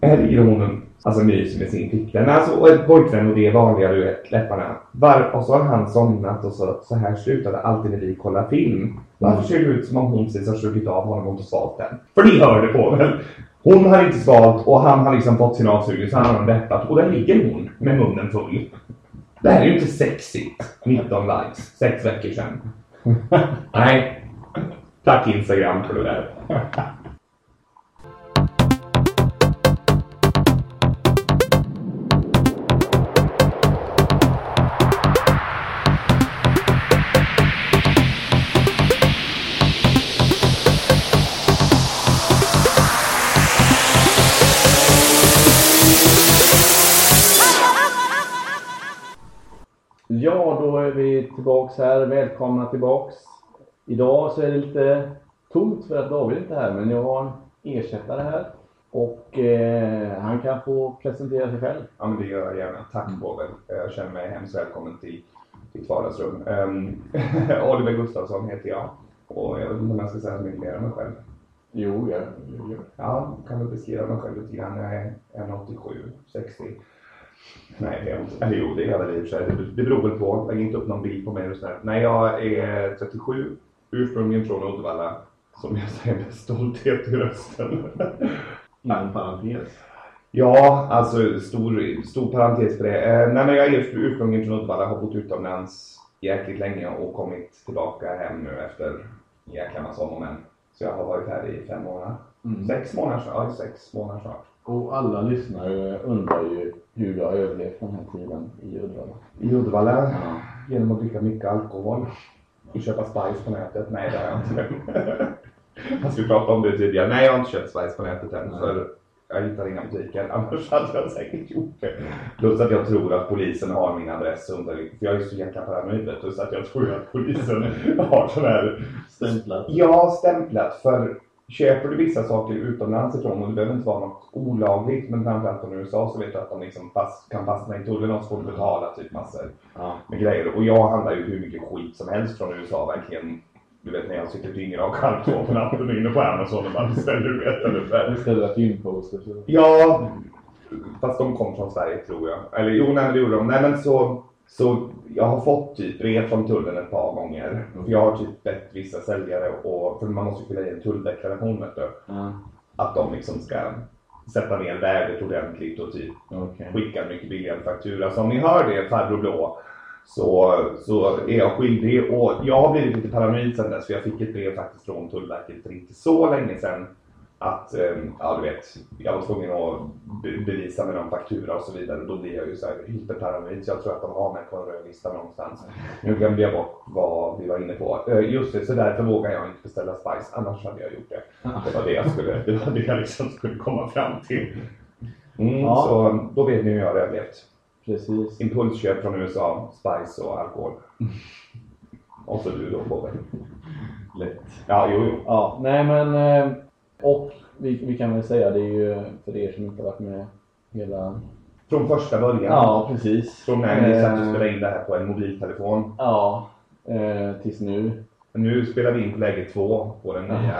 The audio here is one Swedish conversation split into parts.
Ligger hon alltså myser med sin flickvän. Alltså och ett pojkvän och det är vanliga du vet, läpparna. Var, och så har han somnat och så, så här slutade alltid när vi kollar film. Varför ser det ut som om hon precis har strukit av honom och inte svalt den? För ni hör det på väl? Hon har inte svalt och han har liksom fått sin avsugning så han har läppat och där ligger hon med munnen full. Det här är ju inte sexigt. 19 likes, sex veckor sedan. Nej. Tack Instagram för det där. Vi tillbaks här. Välkomna tillbaks. Idag så är det lite tomt för att David inte är här, men jag har en ersättare här. Och eh, han kan få presentera sig själv. Ja, men det gör jag gärna. Tack Bovel. Jag känner mig hemskt välkommen till ditt vardagsrum. Um, Oliver Gustafsson heter jag. Och jag vet inte om jag ska säga så mycket mer om mig själv. Jo, jag, jag, Ja, kan väl beskriva mig själv lite grann. Jag är 1,87, 60. Nej, det är inte. Eller jo, det är jag väl i och för sig. Det, beror väl på. Lägg inte upp någon bild på mig och sådär. Nej, jag är 37. Ursprungligen från Uddevalla. Som jag säger med stolthet i rösten. inom parentes. Ja, alltså stor, stor parentes på det. Eh, nej, men jag är ursprungligen från Uddevalla, har bott utomlands jäkligt länge och kommit tillbaka hem nu efter jäkla massa om och men. Så jag har varit här i fem månader. Mm. Sex månader snart. Ja, sex månader snart. Och alla lyssnare undrar ju hur du har överlevt den här tiden i Uddevalla. I Uddevalla Ja. genom att dricka mycket alkohol och köpa spice på nätet. Nej, det har jag inte. Jag skulle prata om det tidigare. Nej, jag har inte köpt spice på nätet än. Nej. För jag hittar inga butiker. Annars hade jag säkert gjort det. Plus att jag tror att polisen har min adress under. För jag är så jäkla paranoid så att jag tror att polisen har sån här Stämplat. Ja, stämplat. För köper du vissa saker utomlands ifrån och det behöver inte vara något olagligt men framförallt från USA så vet du att de liksom pass, kan fastna i tullen och så får du betala typ massor Ja. med grejer. Och jag handlar ju hur mycket skit som helst från USA verkligen. Du vet när jag sitter dyngra och halv två på natten och inne på Amazon och bara beställer du vet eller färre. Beställa filmposters. Ja, fast de kom från Sverige tror jag. Eller jo, nej det gjorde de. Nej men så, så jag har fått typ brev från tullen ett par gånger. För jag har typ bett vissa säljare och, för man måste fylla i en tulldeklaration vet du. Ja. Att de liksom ska sätta ner värdet ordentligt och typ Okej. skicka en mycket billigare faktura. Så om ni hör det farbror blå så, så är jag skyldig och jag har blivit lite paranoid sedan dess för jag fick ett brev faktiskt från Tullverket för inte så länge sedan att, eh, ja du vet, jag var tvungen att be- bevisa med någon faktura och så vidare. Då blir jag ju så här hyperparanoid så jag tror att de har mig på en röd lista någonstans. Nu glömde jag bort vad vi var inne på. Eh, Just det, så därför vågar jag inte beställa Spice, annars hade jag gjort det. Det var det jag skulle, det var det jag liksom skulle komma fram till. Mm, Ja. Så då vet ni hur jag har överlevt. Precis. Impulsköp från USA, Spice och alkohol. Och så du då Bobbe. Lätt. Ja, jo, jo. Ja, nej men eh, och vi, vi kan väl säga det är ju för er som inte har varit med hela... Från första början. Ja, precis. Från när ni satt och Eh, spelade in det här på en mobiltelefon. Ja, eh, tills nu. Nu spelar vi in på läge två på den nya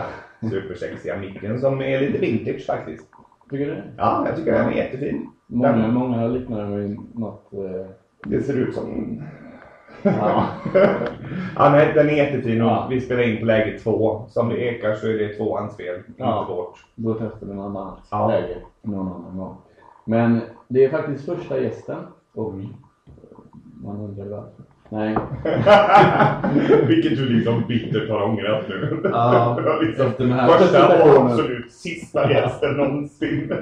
supersexiga micken som är lite vintage faktiskt. Tycker du? Ja, jag tycker den är jättefin. Många, Den- många liknar den vid något... Eh, Det ser ut som... ja. ja, nej, den är jättefin och Ja. vi spelar in på läge två. Som det ekar så är det tvåans fel, Ja. inte vårt. Då testar vi någon annat Ja. läge någon annan gång. Men det är faktiskt första gästen och Mm. man undrar varför. Nej. Vilket du liksom bittert har ångrat nu. Ja, liksom efter den här första och absolut sista gästen någonsin.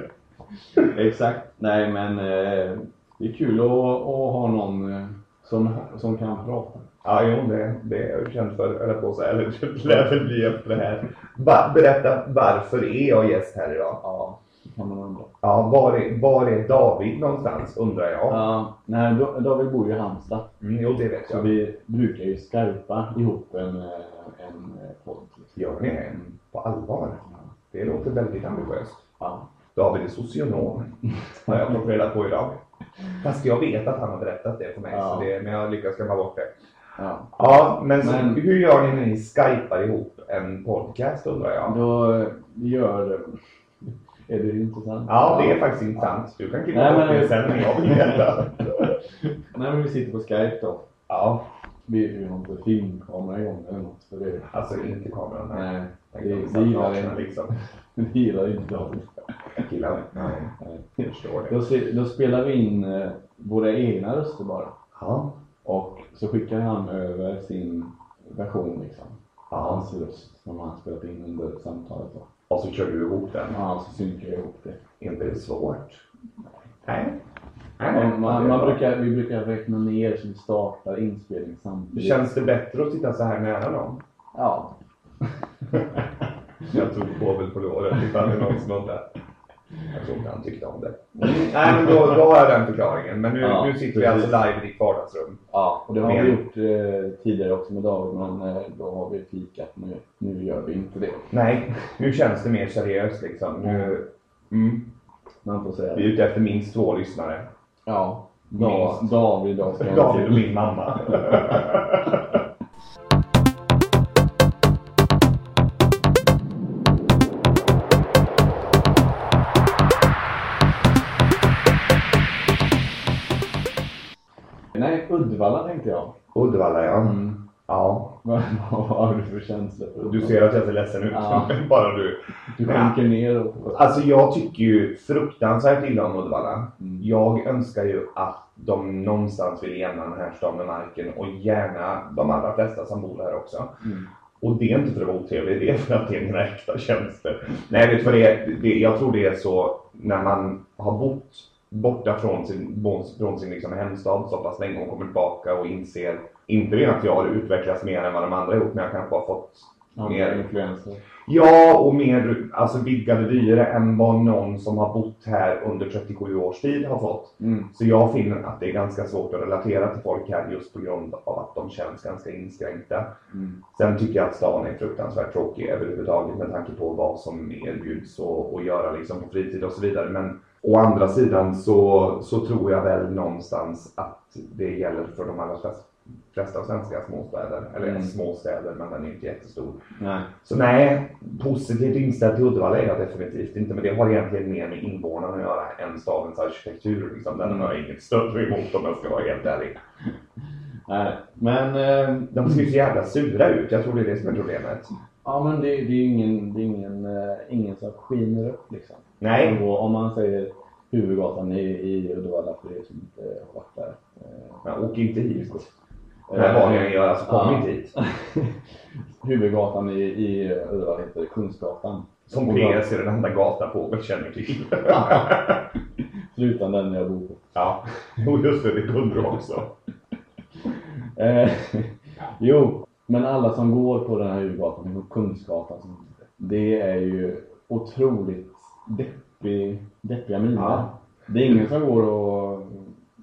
Exakt. Nej men eh, det är kul att, att ha någon eh, som, som kan prata. Ja, jo, det, det känd för, eller på säga. Eller det lär väl bli efter det här. Va, berätta, varför är jag gäst här idag? Ja, kan man undra. Ja, var är, var är David någonstans, undrar jag. Ja, nej, Da- David bor ju i Halmstad. Mm, jo, det vet Så jag. vi brukar ju skarpa ihop en, en podd. Gör ni det? På allvar? Det låter väldigt ambitiöst. Ja. David är socionom, har jag fått reda på idag. Fast jag vet att han har berättat det för mig, Ja. så det, men jag lyckas glömma bort det. ja. Ja, men, så, Men- hur gör ni när ni skypar ihop en podcast undrar jag? Då, gör... är det intressant? Ja, det är faktiskt intressant. Du kan klippa Nej, bort men- det sen när jag vill veta. Nej men vi sitter på Skype då. Ja, Vi, vi har inte filmkamera igång eller något. För det, alltså inte kameran nej, Tänk det, det gillar nakna, inte. liksom. Det gillar inte jag. Killar. Nej, jag förstår det. Då, se- då spelar vi in eh, våra egna röster bara. Ja. Och så skickar han över sin version liksom. Ja. Hans röst som han spelat in under samtalet då. Och så kör du ihop den. Ja, så synkar jag ihop det. Inte det svårt? Nej. Nej, Man, man, man brukar, vi brukar räkna ner så vi startar inspelning samtidigt. Känns det bättre att sitta så här nära dem? Ja. Jag tog Povel på låret ifall det är någon som undrar. Jag tror inte han tyckte om det. Nej men då, då har jag den förklaringen. Men nu, Ja, nu sitter vi precis. alltså live i ditt vardagsrum. Ja, och det har Men- vi gjort eh, tidigare också med David, men eh, då har vi fikat. Nu, nu gör vi inte det. Nej, nu känns det mer seriöst liksom. Nu, mm, Man får säga vi är ute efter minst två lyssnare. Ja. Minst. David David och min mamma. Jag. Uddevalla ja. Mm. Ja. Vad har du för känslor Du ser att jag ser ledsen ut. Ja. Bara du. Du sjunker ner och... Alltså jag tycker ju fruktansvärt illa om Uddevalla. Mm. Jag önskar ju att de någonstans vill jämna den här staden med marken och gärna de allra flesta som bor här också. Mm. Och det är inte för att vara otrevlig, det är för att det är mina äkta tjänster. Nej, vet du vad det är? Det, jag tror det är så när man har bott borta från sin, från sin liksom hemstad så pass länge och kommer tillbaka och inser, inte det att jag har utvecklats mer än vad de andra gjort, men jag kanske har fått Andra mer influenser. Ja, och mer alltså, vidgade vyer än vad någon som har bott här under 37 års tid har fått. Mm. Så jag finner att det är ganska svårt att relatera till folk här just på grund av att de känns ganska inskränkta. Mm. Sen tycker jag att stan är fruktansvärt tråkig överhuvudtaget med tanke på vad som erbjuds och, och göra liksom på fritid och så vidare. Men å andra sidan så, så tror jag väl någonstans att det gäller för de allra flesta, flesta svenska småstäder. Eller Mm. småstäder, men den är inte jättestor. Nej. Så nej, positivt inställd till Uddevalla är jag definitivt inte. Men det har egentligen mer med invånarna att göra än stadens arkitektur. Liksom. Den Mm. har jag inget större emot om jag ska vara helt ärlig. Nej. Men... Eh, De ser ju så jävla sura ut. Jag tror det är det som är problemet. ja, men det, det är ingen, det är ingen, eh, ingen som skiner upp liksom. Nej. Och om man säger huvudgatan i, i Uddevalla för er som inte har varit där. Men åk inte hit. När vad ni gör, alltså kom Ja. inte hit. Huvudgatan i, i Uddevalla heter Kungsgatan. Som PS är den enda gatan på väl känner till. Förutom den jag bor på. ja, och just det, det kunde du också. Eh, jo, men alla som går på den här huvudgatan, på Kungsgatan, det är ju otroligt deppig, deppiga miner. Ja. Det är ingen som går och...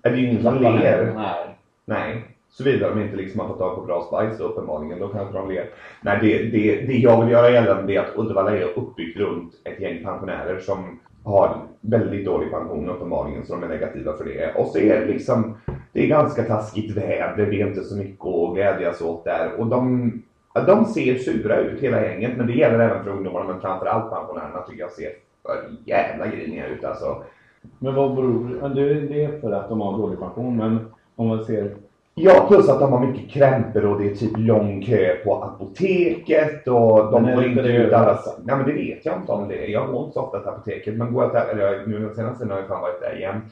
Är det ingen som ler? Nej. Nej. Såvida de inte liksom har fått tag på bra spice uppenbarligen, då kanske de ler. Nej, det, det, det jag vill göra gällande är att Uddevalla är uppbyggt runt ett gäng pensionärer som har väldigt dålig pension uppenbarligen, så de är negativa för det. Och så är det liksom, det är ganska taskigt väder, det är inte så mycket att glädjas åt där. Och de, de ser sura ut hela gänget, men det gäller även för ungdomarna, men framförallt pensionärerna tycker jag ser jävla griniga ut alltså. Men vad beror men det? Det är för att de har dålig pension, men om man ser... Ja, plus att de har mycket krämpor och det är typ lång kö på apoteket och de får det inte ut alla... Nej men det vet jag inte om det är. Jag går inte så ofta till apoteket men går jag till... Eller nu den senaste tiden har jag fan varit där igen.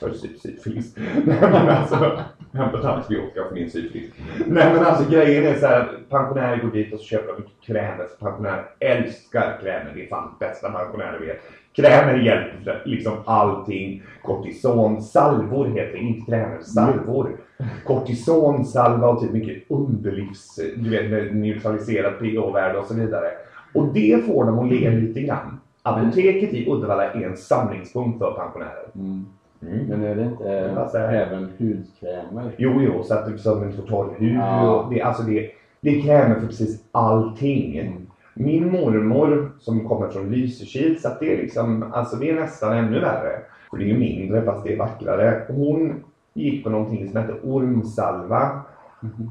För syp- syfilis. Nej men alltså, hämtat antibiotika för min syfilis. Nej men alltså grejen är så här pensionärer går dit och så köper de mycket krämer för pensionärer älskar krämer. Det är fan bästa pensionärer vet. Krämer hjälper liksom allting. Kortison, salvor heter det, inte krämer, salvor. Kortisonsalva och typ mycket underlivs, du vet neutraliserat pH-värde och så vidare. Och det får dem att le lite grann. Apoteket i Uddevalla är en samlingspunkt för pensionärer. Mm. Mm. Men är det inte jag? även hudkrämer? Jo, jo, så att så att får torr hud. Ja. Och det, alltså det, det är krämer för precis allting. Mm. Min mormor som kommer från Lysekil, så att det är liksom, alltså det är nästan ännu värre. För det är ju mindre fast det är vackrare. Hon gick på någonting som heter ormsalva.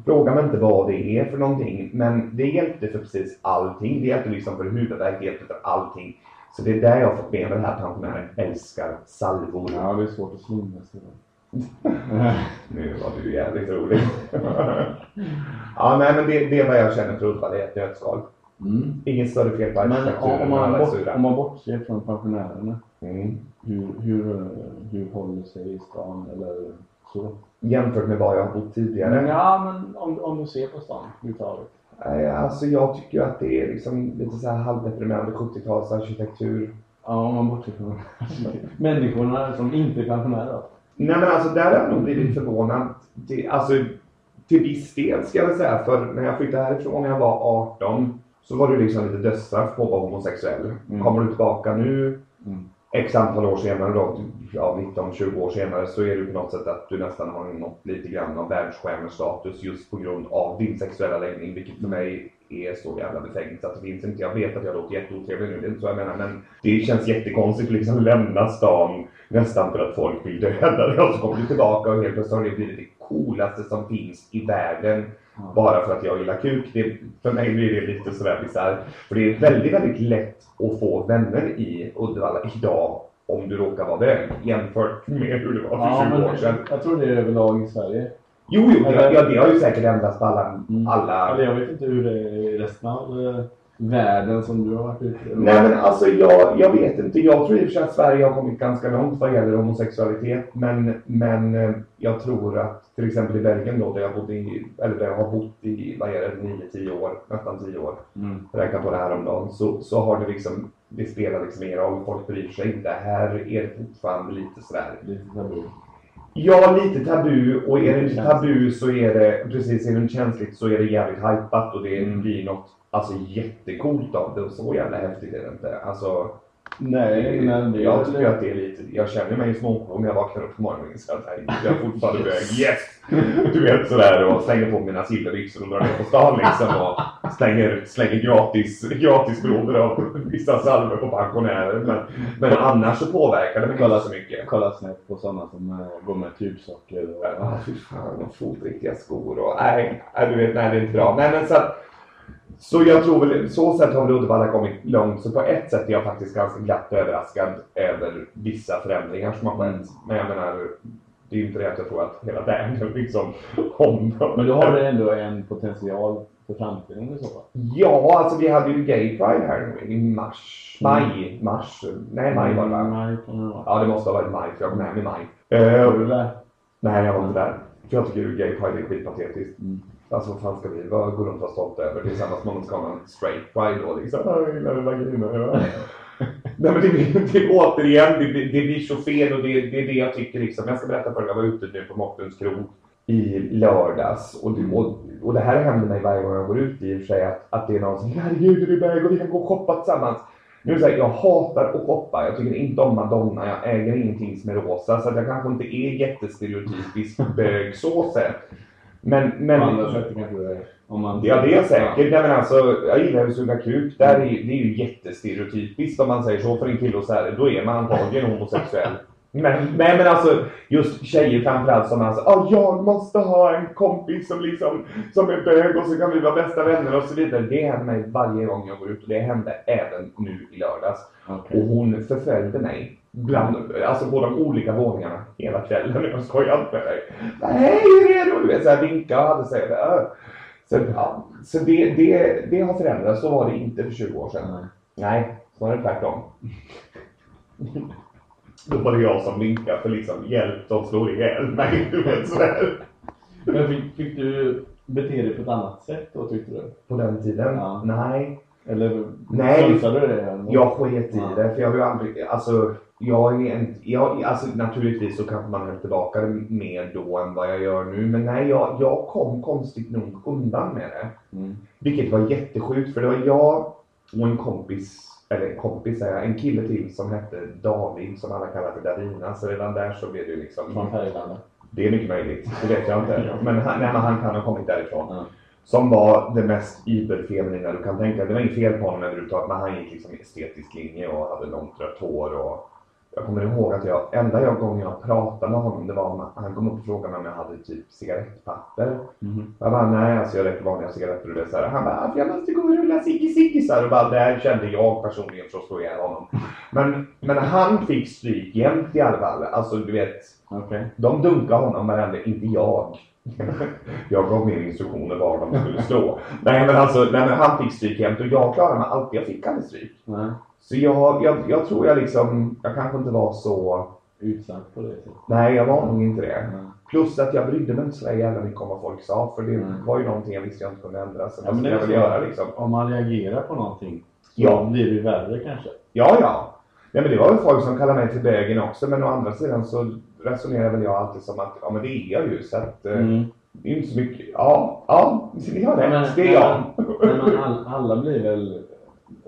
Fråga mig inte vad det är för någonting, men det hjälpte för precis allting. Det hjälpte liksom för huvudvärk, det hjälpte för allting. Så det är där jag har fått med mig det här pensionären älskar salvor. Ja, det är svårt att sig. Nu var du jävligt rolig. ja, nej men det, det är vad jag känner för Uddevalla, det är ett nötskal. Mm. Inget större fel på Men om men man, bort, om man bortser från pensionärerna, Mm. hur, hur, hur håller sig i stan eller så? Jämfört med vad jag har bott tidigare. Ja, men om, om du ser på stan överhuvudtaget. Alltså jag tycker att det är liksom lite så här halvdeprimerande 70-talsarkitektur. Ja, om man bortser från människorna som inte är pensionärer. Nej men alltså där har jag nog blivit förvånad. Det, alltså till viss del ska jag väl säga. För när jag flyttade härifrån när jag var 18 så var det liksom lite dödsstraff på att vara homosexuell. Mm. Kommer du tillbaka nu Mm. X antal år senare då, ja 19-20 år senare så är det på något sätt att du nästan har nått lite grann av världsstjärnestatus just på grund av din sexuella läggning vilket för mig är så jävla befängt att det finns inte. Jag vet att jag låter jätteotrevlig nu, det är inte så jag menar men det känns jättekonstigt att liksom lämna stan nästan för att folk vill döda dig och så kommer du tillbaka och helt plötsligt har det blivit det coolaste som finns i världen. Bara för att jag gillar kuk. Det, för mig blir det lite sådär bisarrt. För det är väldigt, väldigt lätt att få vänner i Uddevalla idag om du råkar vara bög jämfört med hur det var för Ja, 20 men år sedan. jag tror det är överlag i Sverige. Jo, jo, det, ja, det har ju säkert ändrats på alla, Mm. alla Eller jag vet inte hur det är i resten av eh, världen som du har varit ute. Nej men alltså jag, jag vet inte. Jag tror i och för sig att Sverige har kommit ganska långt vad gäller homosexualitet. Men, men eh, jag tror att till exempel i Belgien då där jag, bodde i, eller där jag har bott i, vad är det, 9-10 år, nästan 10 år. Mm. Räkna på det här om dagen. Så, så har det liksom, det spelar liksom ingen roll. Folk bryr sig inte. Här är det fortfarande lite sådär. Lite tabu. Ja, lite tabu och är det Känsligt. tabu så är det, precis, är det känsligt så är det jävligt hypat och det Mm. blir något alltså jättecoolt av det och så jävla häftigt är det inte. Alltså, Nej, men jag tycker att det är lite, jag känner mig småcool när jag vaknar upp på morgonen så att jag är fortfarande bög. Yes! Du vet sådär och slänger på mina silverbyxor och drar ner på stan liksom och slänger, slänger gratis, gratis av vissa salvor på pensionärer. Men, men annars så påverkar det mig inte så mycket. Kolla snett på sådana som eh, går med tubsocker och... Ja, fy fan, och fotriktiga skor och nej, du vet, nej det är inte bra. Nej men så att, så jag tror väl, så sätt har väl Uddevalla kommit långt. Så på ett sätt är jag faktiskt ganska glatt överraskad över vissa förändringar som har skett. Men jag menar, det är ju inte det att jag tror att hela världen liksom om Men då har det ändå en potential för framtiden i så fall. Ja, alltså vi hade ju Gay Pride här nu i mars, maj, mars, nej maj var det va? Maj det vara. Ja det måste ha varit maj för jag kom hem i maj. Var Eh, du där? nej jag var inte där. För jag tycker Gay Pride är skitpatetiskt. Mm. Alltså vad fan ska vi vara, gå runt och vara stolta över? Det är samma som om man ska ha en straight pride då liksom. "Ah, Jag gillar vagina. Ja. Nej men det, blir- det, återigen, det, blir- det blir så fel och det, det är det jag tycker liksom. Jag ska berätta för dig, jag var ute nu på Mårtens krog i lördags och, det- och, och det här händer mig varje gång jag går ut i och för sig att, att det är någon som herregud är du iväg och vi kan gå och shoppa tillsammans. Nu är det så här, jag hatar att shoppa. Jag tycker inte om Madonna. Jag äger ingenting som är rosa. Så att jag kanske inte är jättestereotypisk bög så sett. Men, men, På andra sätt kanske det är. Om man... Ja det är säkert. Nej, men alltså, jag gillar ju att suga kuk. Där är, det är ju jättestereotypiskt om man säger så för en kille och så här, då är man antagligen homosexuell. Men, nej men alltså just tjejer framförallt som alltså, ah, jag måste ha en kompis som liksom som är bög och så kan vi vara bästa vänner och så vidare. Det händer mig varje gång jag går ut och det hände även nu i lördags. Okej. Och hon förföljde mig. Bland, alltså på de olika våningarna hela kvällen. Jag skojar inte med dig. Hej, hur är det? Du vet såhär vinka och hade sig. Så, ja, så det, det, det har förändrats. Så var det inte för 20 år sedan. Nej. Nej, snarare tvärtom. Då var det jag som vinkade för liksom hjälp, de slår ihjäl mig. Du vet sådär. Men fick, fick du bete dig på ett annat sätt då tyckte du? På den tiden? Ja. Nej. Eller Nej. du det? Jag sket i Ja. det, för jag vill aldrig, alltså, jag är en, jag, alltså naturligtvis så kanske man höll tillbaka det mer då än vad jag gör nu, men nej, jag, jag kom konstigt nog undan med det. Mm. Vilket var jättesjukt, för det var jag och en kompis, eller en kompis säger jag, en kille till som hette David, som alla kallar för Davina, så redan där så blev det liksom, Från Färgelanda? det är mycket möjligt, det vet jag inte, men han, nej, men han kan ha kommit därifrån. Ja. Som var det mest überfeminina du kan tänka dig. Det var inget fel på honom överhuvudtaget men han gick liksom estetisk linje och hade långt rött hår och Jag kommer ihåg att jag, enda jag gången jag pratade med honom, det var om han kom upp och frågade mig om jag hade typ cigarettpapper. Mhm. Jag bara, nej alltså jag röker vanliga cigaretter och det så här. Han bara, jag måste gå och rulla ciggy ciggisar och bara, där kände jag personligen för att slå ihjäl honom. Men, men han fick stryk jämt i alla fall. Alltså du vet, Okej. de dunkade honom varenda, inte jag. jag gav mer instruktioner var de skulle slå. nej men alltså, nej, men han fick stryk jämt och jag klarade mig alltid. Jag fick aldrig stryk. Nej. Så jag, jag, jag tror jag liksom, jag kanske inte var så, Utsatt på det sättet. nej jag var nog inte det. Nej. Plus att jag brydde mig inte så jävla mycket om vad folk sa för det Nej. var ju någonting jag visste jag inte kunde ändra. Så Ja, men det jag så. göra liksom? Om man reagerar på någonting så Ja. blir det ju värre kanske. Ja, ja. Nej, men det var väl folk som kallade mig för bögen också men å andra sidan så resonerar väl jag alltid som att ja men det är jag ju så att eh, Mm. det är inte så mycket, ja, ja, det har Men- rätt, det är jag. Men man, all, alla blir väl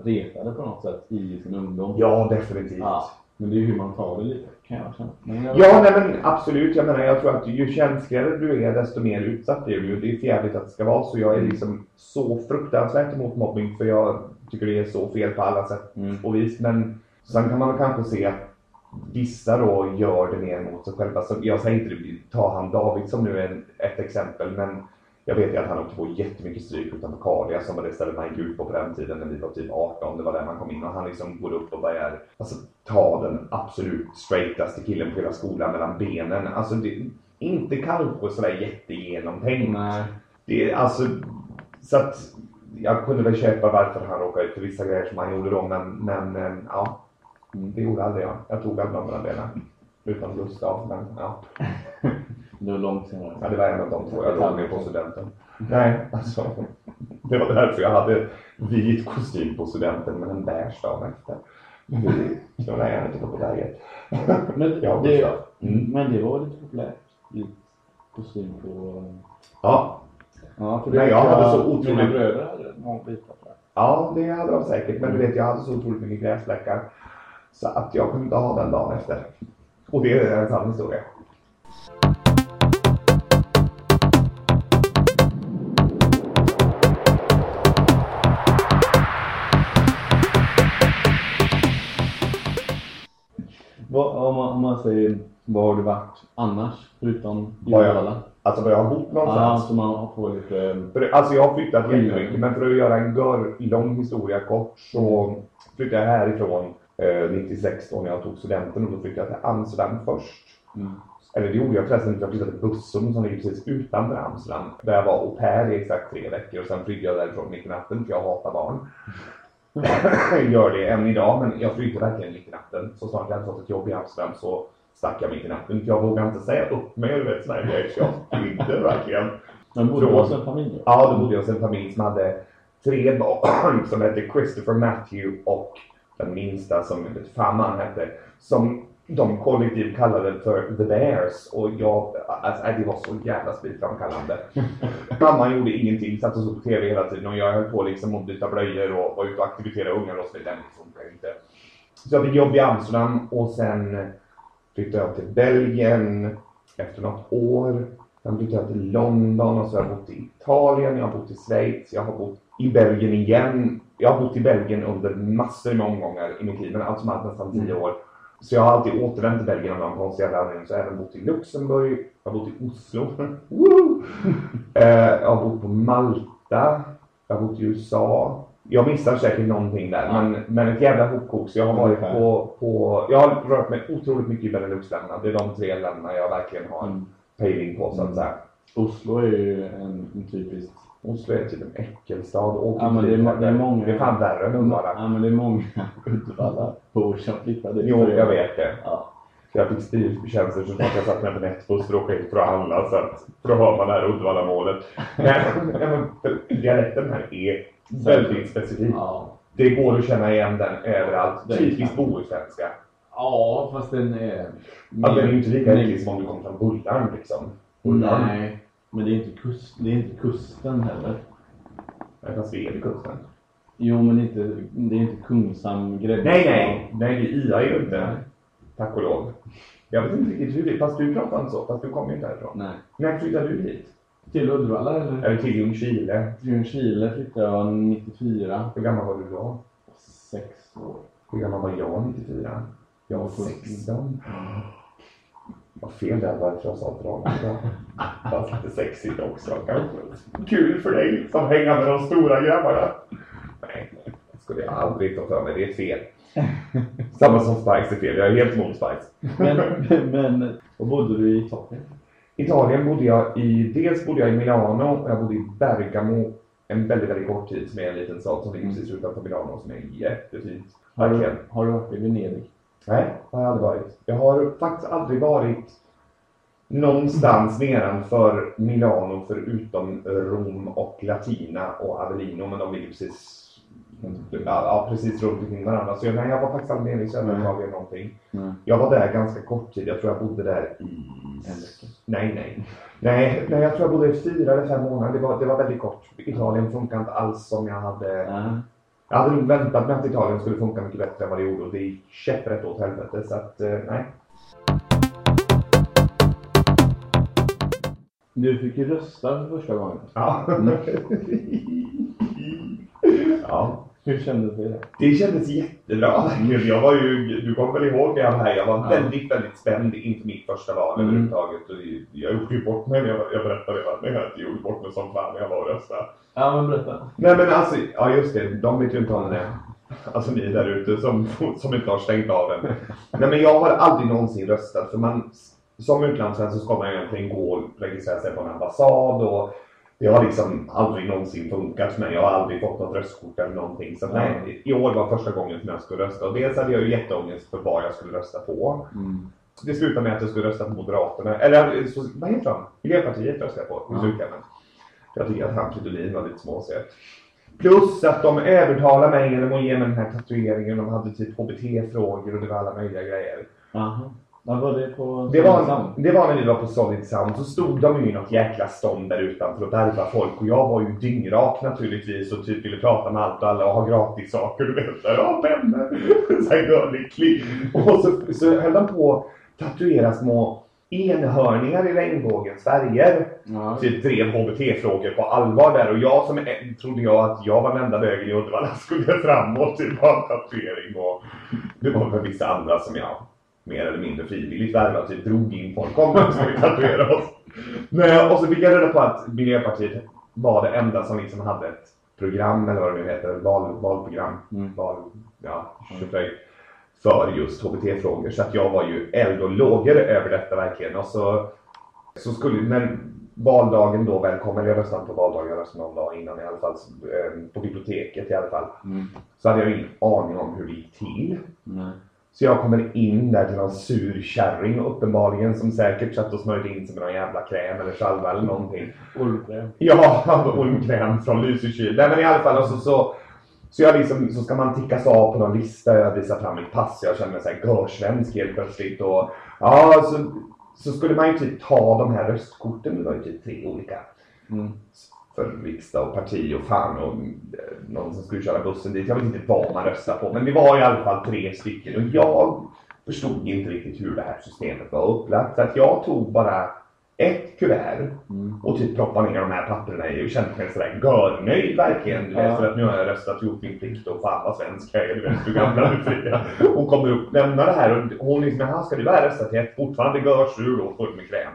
retade på något sätt i sin ungdom. Ja, definitivt. Ja. Men det är hur man tar det lite kan jag känna. Men Ja, nej men absolut. Jag menar, jag tror att ju känsligare du är, desto mer utsatt är du. Det är fjärdigt att det ska vara så. Jag är liksom så fruktansvärt emot mobbning för jag tycker det är så fel på alla sätt Mm. och vis. Men sen kan man väl kanske se att vissa då gör det mer mot sig själva. Så jag säger inte det, ta han David som nu är en, ett exempel, men jag vet ju att han åkte på jättemycket stryk utanför Cardia som var det stället man gick ut på på den tiden när vi var typ 18. Det var där man kom in och han liksom går upp och börjar alltså, ta den absolut straightaste killen på hela skolan mellan benen. Alltså det, inte kanske sådär jättegenomtänkt. Nej. Det är alltså, så att jag kunde väl köpa varför han råkade ut för vissa grejer som han gjorde då, men, men eh, ja, Mm. det gjorde aldrig jag. Jag tog aldrig mellan benen. Utan lust av, men ja. Det var långt senare. ja. Det var en av de två jag drog med på studenten. Nej, alltså. Det var därför jag hade vit kostym på studenten, men en beige dagen efter. Så nej, jag inte på läget. Men Ja, det. Mm. men det var lite populärt. Vit kostym på... Ja, Ja, för Nej, jag hade så otroligt- Mina bröder hade på det. ja, det hade de säkert. Men du vet, jag hade så otroligt mycket gräsfläckar. Så att jag kunde inte ha den dagen efter. Och det är en sann historia. Om, man, om man säger, var har du varit annars? Förutom i Uddevalla? Alltså var jag har bott någonstans. så man får lite... För, alltså jag har flyttat Mm. jättemycket, men för att göra en gör, lång historia kort så flyttade jag härifrån eh, 96 då när jag tog studenten och då flyttade jag till Amsterdam först. Mm. Eller det gjorde jag förresten inte, jag flyttade till Bussum som ligger precis utanför Amsterdam. Där jag var au pair i exakt tre veckor och sen flydde jag därifrån mitt i natten för jag hatar barn. jag gör det än idag men jag flydde verkligen mitt i natten. Så snart jag hade fått ett jobb i Amsterdam så stack jag mitt i natten. För jag vågade inte säga upp mig eller vet sådana grejer så jag flydde verkligen. Men bodde du hos en familj? Ja, då bodde jag hos en familj som hade tre barn som hette Christopher Matthew och den minsta som han hette. Som de kollektivt kallade för The Bears och jag, alltså nej, det var så jävla spritframkallande. Mamma gjorde ingenting, satt och såg på TV hela tiden och jag höll på liksom att byta blöjor och var ute och aktivitera ungar och så vidare. Det funkar inte. Så jag fick jobb i Amsterdam och sen flyttade jag till Belgien efter något år. Sen flyttade jag till London och så har jag bott i Italien, jag har bott i Schweiz, jag har bott i Belgien igen. Jag har bott i Belgien under massor med omgångar i mitt liv, men allt som allt nästan tio år. Så jag har alltid återvänt till Belgien av någon konstig jävla anledning. Så jag har även bott i Luxemburg, jag har bott i Oslo. Eh, jag har bott på Malta, jag har bott i USA. Jag missar säkert någonting där, Ja. men, men ett jävla hopkok. Så jag har varit på, på, jag har rört mig otroligt mycket i Beneluxländerna. Det är de tre länderna jag verkligen har Mm. pejling på så att Mm. säga. Oslo är ju en, en typisk... Oslo är typ en äckelstad. Åk Ja, men det är det är många- Det är fan värre än Uddevalla. Ja, men det är många Uddevalla-bor som flyttar dit. Jo, jag vet det. Ja. Jag fick styrelsetjänster så jag satt mig på Netbuss för att åka hit för att handla. Så att, för då hör man det här Uddevalla-målet. Dialekten här är väldigt specifik. Ja. Det går att känna igen den överallt. Typiskt bohuslänska. ja, fast den är... Ja, den är ju inte lika äcklig som om du kommer från Bullarn liksom. Bullarn. Nej, men det är inte, kust, det är inte kusten heller. Fast vi är vid kusten. Jo, men det är inte, det är inte Kungshamn, Grebbestad. Nej, nej. Nej, vi ilar ju inte. Tack och lov. Jag vet inte riktigt hur det Fast du pratar inte så. Fast du kommer ju inte härifrån. Nej. När flyttade du hit? Till Uddevalla eller? Eller till Ljungskile? Till Ljungskile flyttade jag 94. Hur gammal var du då? Sex år. Hur gammal var jag 94? Jag var 16. Vad fel det hade varit för jag sa drag. Fast lite sexigt också kanske. Kul för dig som hänga med de stora grabbarna. Nej, det skulle jag aldrig ta för mig. Det är fel. Samma som Spice är fel. Jag är helt emot Spice. Men, men, och bodde du i Italien? Italien bodde jag i, dels bodde jag i Milano och jag bodde i Bergamo en väldigt, väldigt kort tid som är en liten stad som ligger precis utanför Milano som är jättefint. Har du, har du varit i Venedig? Nej, det har jag aldrig varit. Jag har faktiskt aldrig varit någonstans nedanför Milano förutom Rom och Latina och Avellino men de ligger precis ja, precis runt omkring varandra. Så jag, nej, jag var faktiskt aldrig nere i. Italien någonting. Nej. Jag var där ganska kort tid. Jag tror jag bodde där i... En vecka. Nej, nej. Nej, nej jag tror jag bodde i fyra eller fem månader. Det var, det var väldigt kort. Italien funkar inte alls som jag hade... Ja. Jag hade nog väntat mig att Italien skulle funka mycket bättre än vad det gjorde och det gick käpprätt åt helvete. Så att, eh, nej. Du fick ju rösta för första gången. Ja. ja. Hur kändes det? Det kändes jättebra verkligen. Jag var ju, du kommer väl ihåg det jag var här? Jag var Ja. väldigt, väldigt spänd inför mitt första val Mm. överhuvudtaget. Och jag gjorde ju bort mig när jag, jag berättade det mig. Jag gjorde bort mig som fan när jag var och röstade. Ja, men berätta. Nej men alltså, ja just det, de vet ju inte om det. Alltså ni där ute som, som inte har stängt av den. Nej men jag har aldrig någonsin röstat för man, som utlandssvensk så ska man egentligen gå och registrera sig på en ambassad och det har liksom aldrig någonsin funkat för mig. Jag har aldrig fått något röstkort eller någonting. Så nej, i år var första gången som jag skulle rösta. Och dels hade jag ju jätteångest för vad jag skulle rösta på. Mm. Det slutade med att jag skulle rösta på Moderaterna. Eller så, vad heter de? Miljöpartiet röstade jag på i slutändan. Jag tycker att han Fridolin var lite småsöt. Plus att de övertalade mig genom att ge mig den här tatueringen. De hade typ HBT-frågor och det var alla möjliga grejer. Jaha. Vad var det på Det var, det var när vi var på Solid Sound. Så stod de ju i något jäkla stånd där utanför och värva folk. Och jag var ju dyngrak naturligtvis och typ ville prata med allt och alla och ha gratis saker. Du vet där, ja pennor. Så här gullig klick. Och så, så höll de på att tatuera små enhörningar i regnbågens färger. Ja. Typ drev HBT-frågor på allvar där och jag som trodde jag att jag var den enda bögen i Uddevalla skulle framåt typ ha en tatuering och det var väl vissa andra som jag mer eller mindre frivilligt värvade typ drog in folk om att ska vi tatuera oss. Nej, och så fick jag reda på att Miljöpartiet var det enda som liksom hade ett program eller vad det nu heter, val, valprogram, Mm. val, ja, för just HBT-frågor. Så att jag var ju eld och lågor över detta verkligen. Och så, så skulle, när valdagen då väl kom, eller jag röstade på valdagen, jag röstade någon dag innan i alla fall, eh, på biblioteket i alla fall, Mm. så hade jag ingen aning om hur det gick till. Nej. Så jag kommer in där till någon sur kärring uppenbarligen som säkert satt och smörjde in sig med någon jävla kräm eller salva eller någonting. Ormkräm. Ja, ormkräm från Lysekil. Nej men i alla fall och så, så, så, jag liksom, så ska man tickas av på någon lista. Jag visar fram mitt pass. Jag känner mig såhär görsvensk helt plötsligt. Och, ja, så, så skulle man ju typ ta de här röstkorten. Det var ju typ tre olika. Mm. För riksdag och parti och fan och eh, någon som skulle köra bussen dit. Jag vet inte vad man röstar på. Men det var i alla fall tre stycken. Och jag förstod inte riktigt hur det här systemet var upplagt. Så att jag tog bara ett kuvert Mm. och typ proppade ner de här papperna i och kände mig sådär görnöjd verkligen. Du vet, för att nu har jag röstat och gjort min plikt och fan vad svensk jag är. Du vet hur gamla du Frida. Hon kommer upp, lämnar det här och hon liksom, jaha ska du bara rösta till ett fortfarande görsur och full med kräm?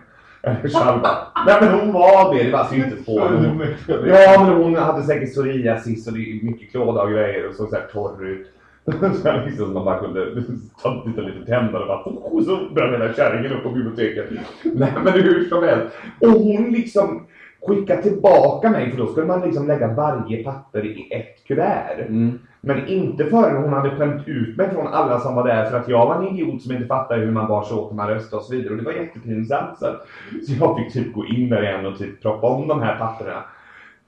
Nej men hon var det, det var syntes på henne. Ja men hon hade säkert psoriasis och det är mycket klåda och grejer och såg såhär torr ut. Så jag liksom man bara kunde ta lite, lite tänder och bara oh, så brann hela kärringen upp på biblioteket. Nej men hur som helst. Och hon liksom skickade tillbaka mig för då skulle man liksom lägga varje papper i ett kuvert. Mm. Men inte förrän hon hade skämt ut mig från alla som var där för att jag var en idiot som inte fattade hur man bar sig åt när man röstade och så vidare. Och det var jättepinsamt. Så, så jag fick typ gå in där igen och typ proppa om de här papperna.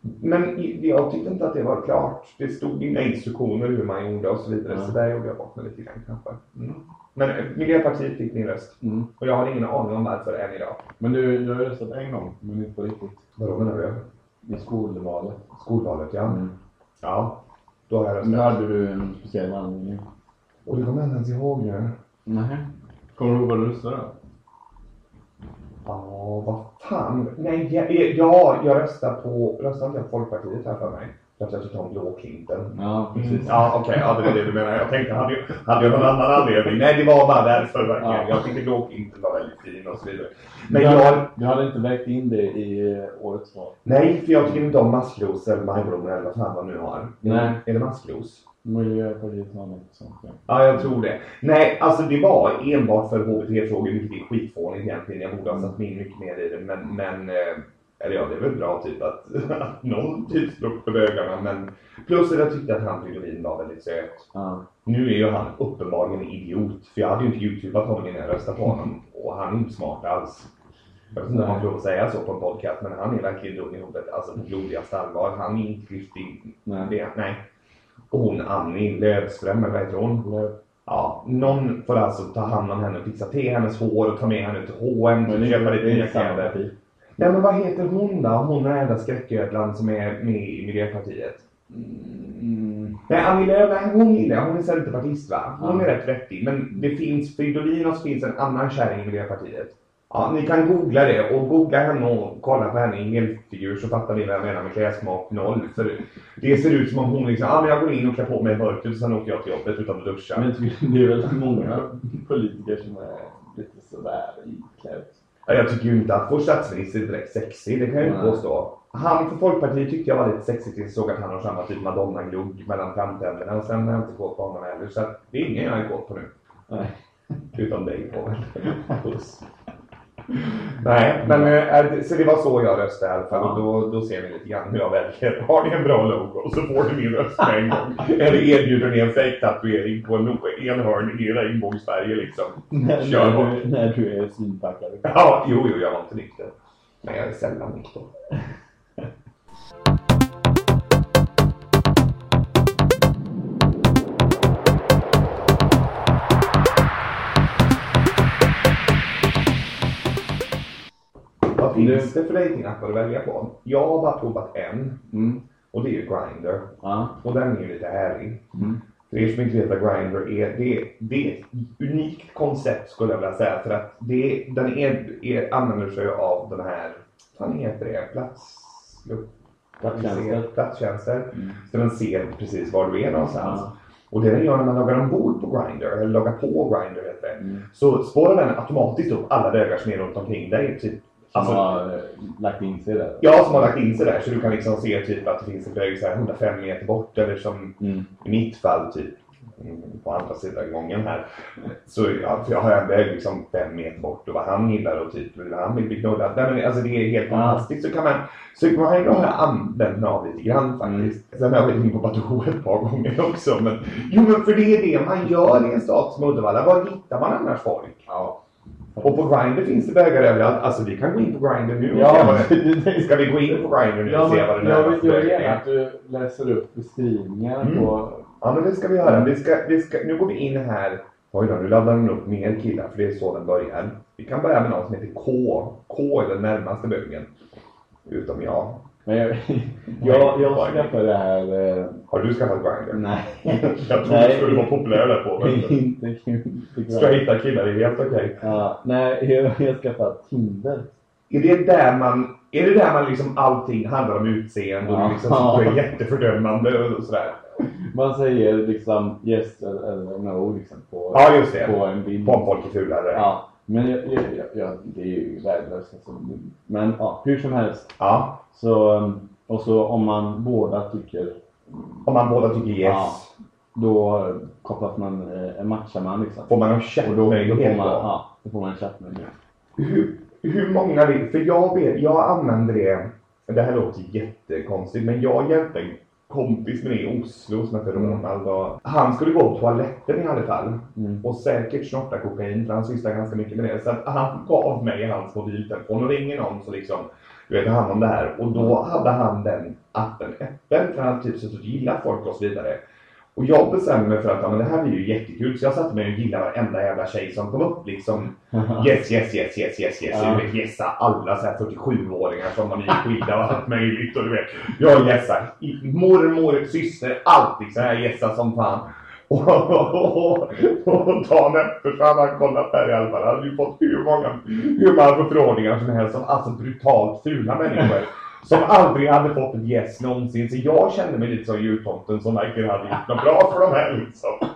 Men jag tyckte inte att det var klart. Det stod inga instruktioner hur man gjorde och så vidare. Ja. Så där gjorde jag bort mig lite grann kanske. Mm. Men eh, Miljöpartiet fick min röst. Mm. Och jag har ingen aning om varför än idag. Men du, du har röstat en gång, men inte på riktigt. Vadå menar du? I skolvalet. Skolvalet ja. Mm. Ja. Då har jag röstat. hade du en speciell anledning? Och det kommer jag inte ens ihåg nu. Nej. Kommer du ihåg vad du röstade då? Ja, vad fan. Nej, ja, ja jag röstar på, röstar inte jag på Folkpartiet här för mig? Att jag tar en blå Clinton. Ja, precis. Mm, ja, okej. ja, det är det du menar. Jag tänkte, hade jag, hade jag någon annan anledning? Nej, det var bara därför verkligen. Ja. Jag tyckte blå Clinton var väldigt fin och så vidare. Men du, jag, du hade inte vägt in det i eh, årets val? nej, för jag tycker inte om maskros eller majblommor eller vad fan man nu har. Nej. Är det maskros? Miljöpartiet har något sånt. Ja. Ja, jag tror det. Nej, alltså det var enbart för HBT-frågor, vilket är skitfånigt egentligen. Jag borde ha satt mig in mycket mer i det, men, men eh, eller ja, det är väl bra typ att, att någon typ upp för bögarna, men plus att jag tyckte att han Fridolin var väldigt söt. Ja. Nu är ju han uppenbarligen en idiot, för jag hade ju inte youtubat honom innan jag röstade på honom, och han är inte smart alls. Jag vet inte om man får säga så på en podcast, men han är verkligen dum i huvudet, alltså på blodigaste allvar. Han är inte klyftig. Nej. Nej. Och hon Annie Löfström, eller vad heter hon? Ja, någon får alltså ta hand om henne och fixa till hennes hår och ta med henne till H&M och köpa lite nya kläder. Nej men vad heter hon då? Hon är enda skräcködlan som är med i Miljöpartiet. Mm. Nej, Annie Lööf, nej, hon gillar jag. Hon är centerpartist va? Hon Ja. är rätt vettig. Men det finns, Fridolin och så finns en annan kärring i Miljöpartiet. Ja, ni kan googla det och googla henne och kolla på henne i helfigur så fattar ni vad jag menar med klädsmak noll. För det ser ut som om hon liksom, ja men jag går in och klär på mig i mörkret och sen åker jag till jobbet utan att duscha. Men det är väl många politiker som är lite sådär iklädd. Ja, jag tycker ju inte att vår statsminister är direkt sexig, det kan jag ju inte påstå. Han för Folkpartiet tyckte jag var lite sexig tills jag såg att han har samma typ Madonna-glugg mellan framtänderna och sen är jag inte kåt på honom heller. Så att det är ingen jag är kåt på nu. Nej. Utom dig på Puss. Nej, men äh, så det var så jag röstade i alla fall. Och då, då ser ni lite grann hur jag väljer. Har ni en bra logo så får ni min röst med en gång. Eller erbjuder ni en fake-tatuering på en enhörning i regnbågsfärger liksom. När, Kör när, du, när du är svinpackad. Ja, jo, jo, jag var inte nykter. Men jag är sällan nykter. Finns det för dejtingappar att välja på? Jag har bara provat en Mm. och det är ju Grindr. Ja. Och den är ju lite härlig. Mm. För er som inte vet vad Grindr är, det, det är ett unikt koncept skulle jag vilja säga. För att det, den är, är, använder sig av den här, vad heter det, plats... Platstjänster. Platstjänster. Mm. Så den ser precis var du är någonstans. Ja. Och det den gör när man loggar ombord på Grindr, eller loggar på Grindr heter det, Mm. så spårar den automatiskt upp alla bögar som är runt omkring dig. Typ, Som alltså, har eh, lagt in sig där. Ja, som har lagt in sig där. Så du kan liksom se typ att det finns en bög så här 105 meter bort. Eller som Mm. i mitt fall typ mm, på andra sidan gången här. Så ja, jag har en väg liksom fem meter bort och vad han gillar och typ hur han vill bli knullad. Nej, men alltså det är helt Ja. fantastiskt. Så kan man, så kan man jag använt mig av lite grann faktiskt. Sen har jag varit inne på Badoo ett par gånger också. Men, jo men för det är det man gör i en stad som Uddevalla. Var hittar man annars folk? Ja. Och på Grindr finns det bögar överallt. Alltså vi kan gå in på Grindr nu och se Ja, vad det Ska vi gå in på Grindr nu och Ja, se vad det men jag vill, gärna är? att du läser upp beskrivningar Mm. på... Ja men det ska vi göra. Vi ska, vi ska, nu går vi in här. Oj då, nu laddar den upp mer killar för det är så den börjar. Vi kan börja med någon som heter K. K är den närmaste bögen. Utom jag. Men jag, jag, jag skaffade det här... Eh, Har du skaffat Grindr? nej. Jag trodde Nej. du skulle vara populär där på. Men inte inte straighta killar är helt okej. Ja, nej, jag, jag skaffade Tinder. Är det där man, är det där man liksom allting handlar om utseende och Ja. du liksom och är jättefördömande och sådär? Man säger liksom yes eller, no liksom på, Ja just det. på en bild. På om folk är fulare. Ja, men jag, jag, jag, jag, det är ju värdelöst. Alltså. Men ja, hur som helst. ja. Så, um, och så om man båda tycker Om man båda tycker yes. Ja. då kopplas man, eh, matchar man liksom. Får man en Och då, då, chattmöjlighet ja, då får man en chattmöjlighet. Hur, hur många vill, för jag vet, jag använder det, det här låter jättekonstigt, men jag hjälpte en kompis med det i Oslo som Mm. Ronald och han skulle gå på toaletten i alla fall Mm. och säkert snorta kokain för han sysslar ganska mycket med det. Så att han gav mig hans mobiltelefon och ringer någon så liksom, du vet, han om det här och då hade han den appen öppen för han hade typ suttit och gillat folk och så vidare. Och jag bestämde mig för att ja, men det här blir ju jättekul så jag satte mig och gillade varenda jävla tjej som kom upp liksom. Yes, yes, yes, yes, yes, yes. Ja. Vet, gissa alla så här 47-åringar som var nyskilda och allt möjligt. Och du vet, jag gässar. Mormor, syster, allt liksom. Jag gässar som fan. Och, och, och dagen efter så hade han kollat där i alla fall. Han hade ju fått hur många, hur många förfrågningar som helst. Som alltså brutalt fula människor. Som aldrig hade fått ett yes någonsin. Så jag kände mig lite som jultomten som verkligen hade gjort något bra för de här liksom.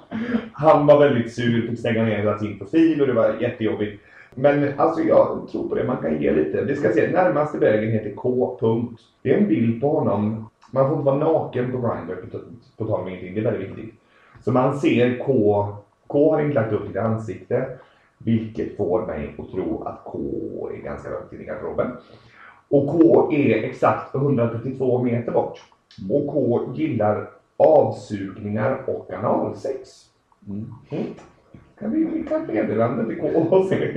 Han var väldigt sur, fick stänga ner hela sin profil och det var jättejobbigt. Men alltså jag tror på det, man kan ge lite. Vi ska se, närmaste vägen heter K. Punkt. Det är en bild på honom. Man får inte vara naken på Grindr på, på tal om ingenting, det är väldigt viktigt. Så man ser K. K har inte lagt upp sitt ansikte. Vilket får mig att tro att K är ganska långt in i garderoben. Och K är exakt 132 meter bort. Och K gillar avsugningar och analsex. Mm. Mm. Kan vi skicka ett meddelande till K och se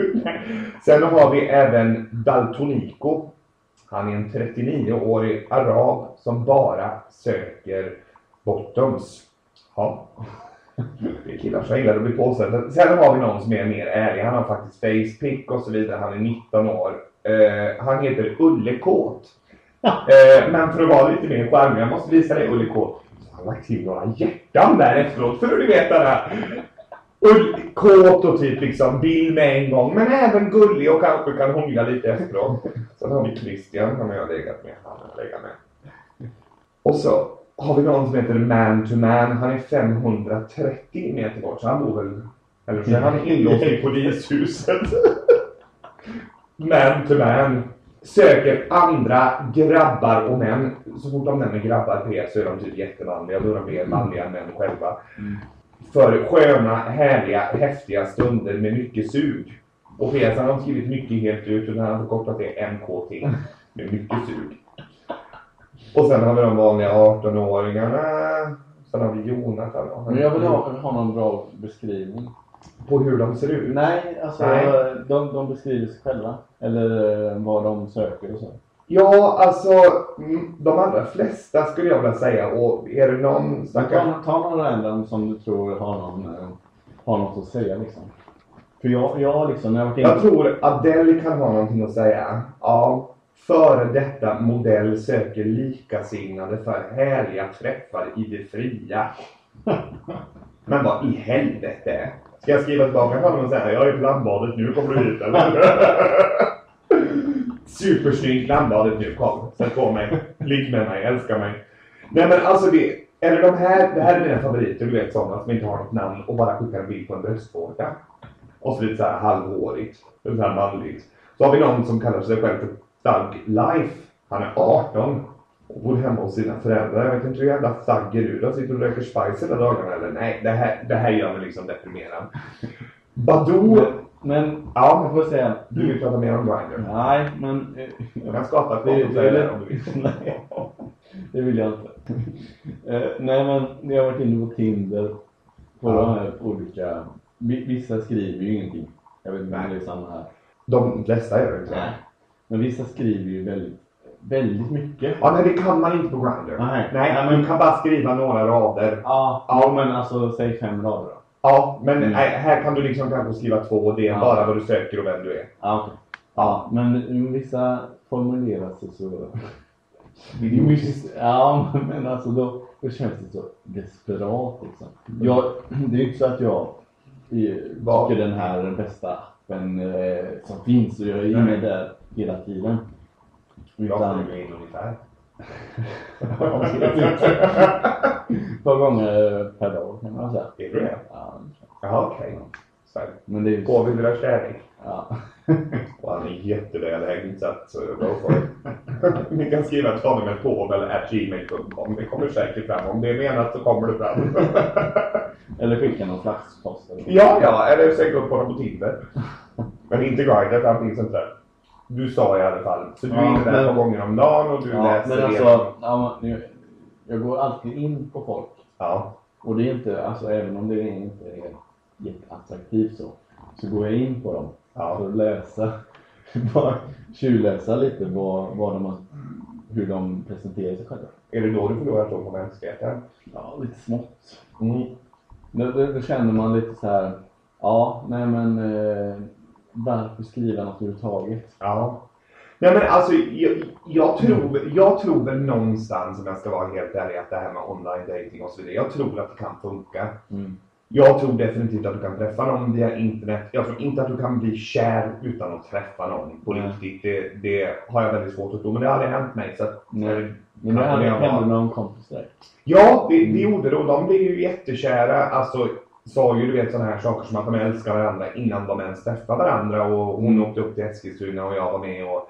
Sen har vi även Daltonico. Han är en 39-årig arab som bara söker bottoms. Ja. Det är killar som gillar att bli påsatta. Sen har vi någon som är mer ärlig. Han har faktiskt facepick och så vidare. Han är 19 år. Eh, han heter Ulle Kåt. Eh, men för att vara lite mer charmig, jag måste visa dig Ulle Kåt. Så han har lagt till några hjärtan där efteråt för att du vet det där. Ull, kåt och typ liksom vill med en gång. Men även gullig och kanske kan hångla lite efteråt. Sen har vi Christian som jag har legat med. Han har legat med. Och så har vi någon som heter Man to Man. Han är 530 meter bort. Så han bor väl... Eller så är han inlåst i polishuset. Man to Man. Söker andra grabbar och män. Så fort de nämner grabbar P så är de typ jättemanliga. Då är de mer manliga än män själva. För sköna, härliga, häftiga stunder med mycket sug. Och PS har de skrivit mycket helt ut utan han har förkortat det MKT. Med mycket sug. Och sen har vi de vanliga 18-åringarna. Sen har vi Jonathan. och han- Men jag vill ha, ha någon bra beskrivning. På hur de ser ut. Nej, alltså Nej. De, de beskriver sig själva. Eller eh, vad de söker och så. Ja, alltså mm, de allra flesta skulle jag vilja säga. Och är det någon stackars... Ta, ta någon random som du tror har, någon, eh, har något att säga liksom. För jag, jag liksom, när jag varit inne... Jag tror Adele kan ha någonting att säga. Ja. Före detta modell söker likasinnade för härliga träffar i det fria. Men vad i helvete? Ska jag skriva tillbaka till honom och säga jag är på landbadet nu, kommer du hit eller? Supersnyggt landbadet nu, kom. Sätt på mig. Ligg med mig, älska mig. Nej men alltså det, eller de här, det här är mina favoriter, du vet sådana som inte har något namn och bara skickar en bild på en bröstvårta. Och så lite såhär halvhårigt, lite såhär manligt. Så har vi någon som kallar sig själv för Thug Life. Han är 18 och bor hemma hos sina föräldrar. Jag vet inte hur jävla är du då? Sitter du och röker spice hela dagarna eller? Nej, det här, det här gör mig liksom deprimerad. Badoo. Men, Ja, jag får säga. du vill prata mer om Grindr? Nej, men... Jag kan skapa ett konto om du vill. nej, det vill jag inte. Eh, nej men jag har varit inne på Tinder. På Ja. de här olika. vi- Vissa skriver ju ingenting. Jag vet inte om det är samma här. De flesta gör det inte. Nej. Men vissa skriver ju väldigt, väldigt mycket. Ja, nej, det kan man inte på Grindr. Nej. Nej, Nej, men- du kan bara skriva några rader. Ja, Ja. men alltså säg fem rader då. Ja, men Mm. nej, här kan du liksom kanske skriva två och det är Ja. bara vad du söker och vem du är. Ja, okej. Ja, men vissa formulerar sig så... Ja, men alltså då, då känns det så desperat liksom. Jag, det är ju inte så att jag eh, tycker den här bästa appen eh, som finns och jag är inne där hela tiden. Jag Utan flyger in ungefär. ett par gånger per dag kan man säga. Är du det? Ja, Jaha, okej. Så här, men det är ju... På vill du ha kärlek? Ja. Och han är jättevälhängd så att go for it. Ni kan skriva ta med på eller at gmail.com. Det kommer säkert fram. Om det är menat så kommer det fram. Eller skicka någon flaskpost. ja, ja. Eller söka upp honom på Tinder. Men inte för han finns inte. Du sa i alla fall. Så du är Ja, inne där ett par gånger om dagen och du Ja, läser men alltså, ja, men jag går alltid in på folk. Ja. Och det är inte, alltså även om det inte är jätteattraktivt så, så går jag in på dem Ja. för att läsa, bara tjuvläsa lite vad, vad de har, hur de presenterar sig själva. Är det då du förlorar tron på mänskligheten? Ja, lite smått. Mm. Då, då, då känner man lite så här, ja, nej men eh, varför skriva något överhuvudtaget? Ja. Nej men alltså jag, jag, tror, jag tror väl någonstans om jag ska vara helt ärlig att det här med online dating och så vidare. Jag tror att det kan funka. Mm. Jag tror definitivt att du kan träffa någon via internet. Jag tror inte att du kan bli kär utan att träffa någon på Nej. riktigt. Det, det har jag väldigt svårt att tro. Men det har aldrig hänt mig. Så att, Nej. Men det hände någon kompis där. Ja, det, det gjorde det och de blev ju jättekära. Alltså, sa ju du vet sådana här saker som att de älskar varandra innan de ens träffade varandra. Och hon Mm. åkte upp till Eskilstuna och jag var med. Och,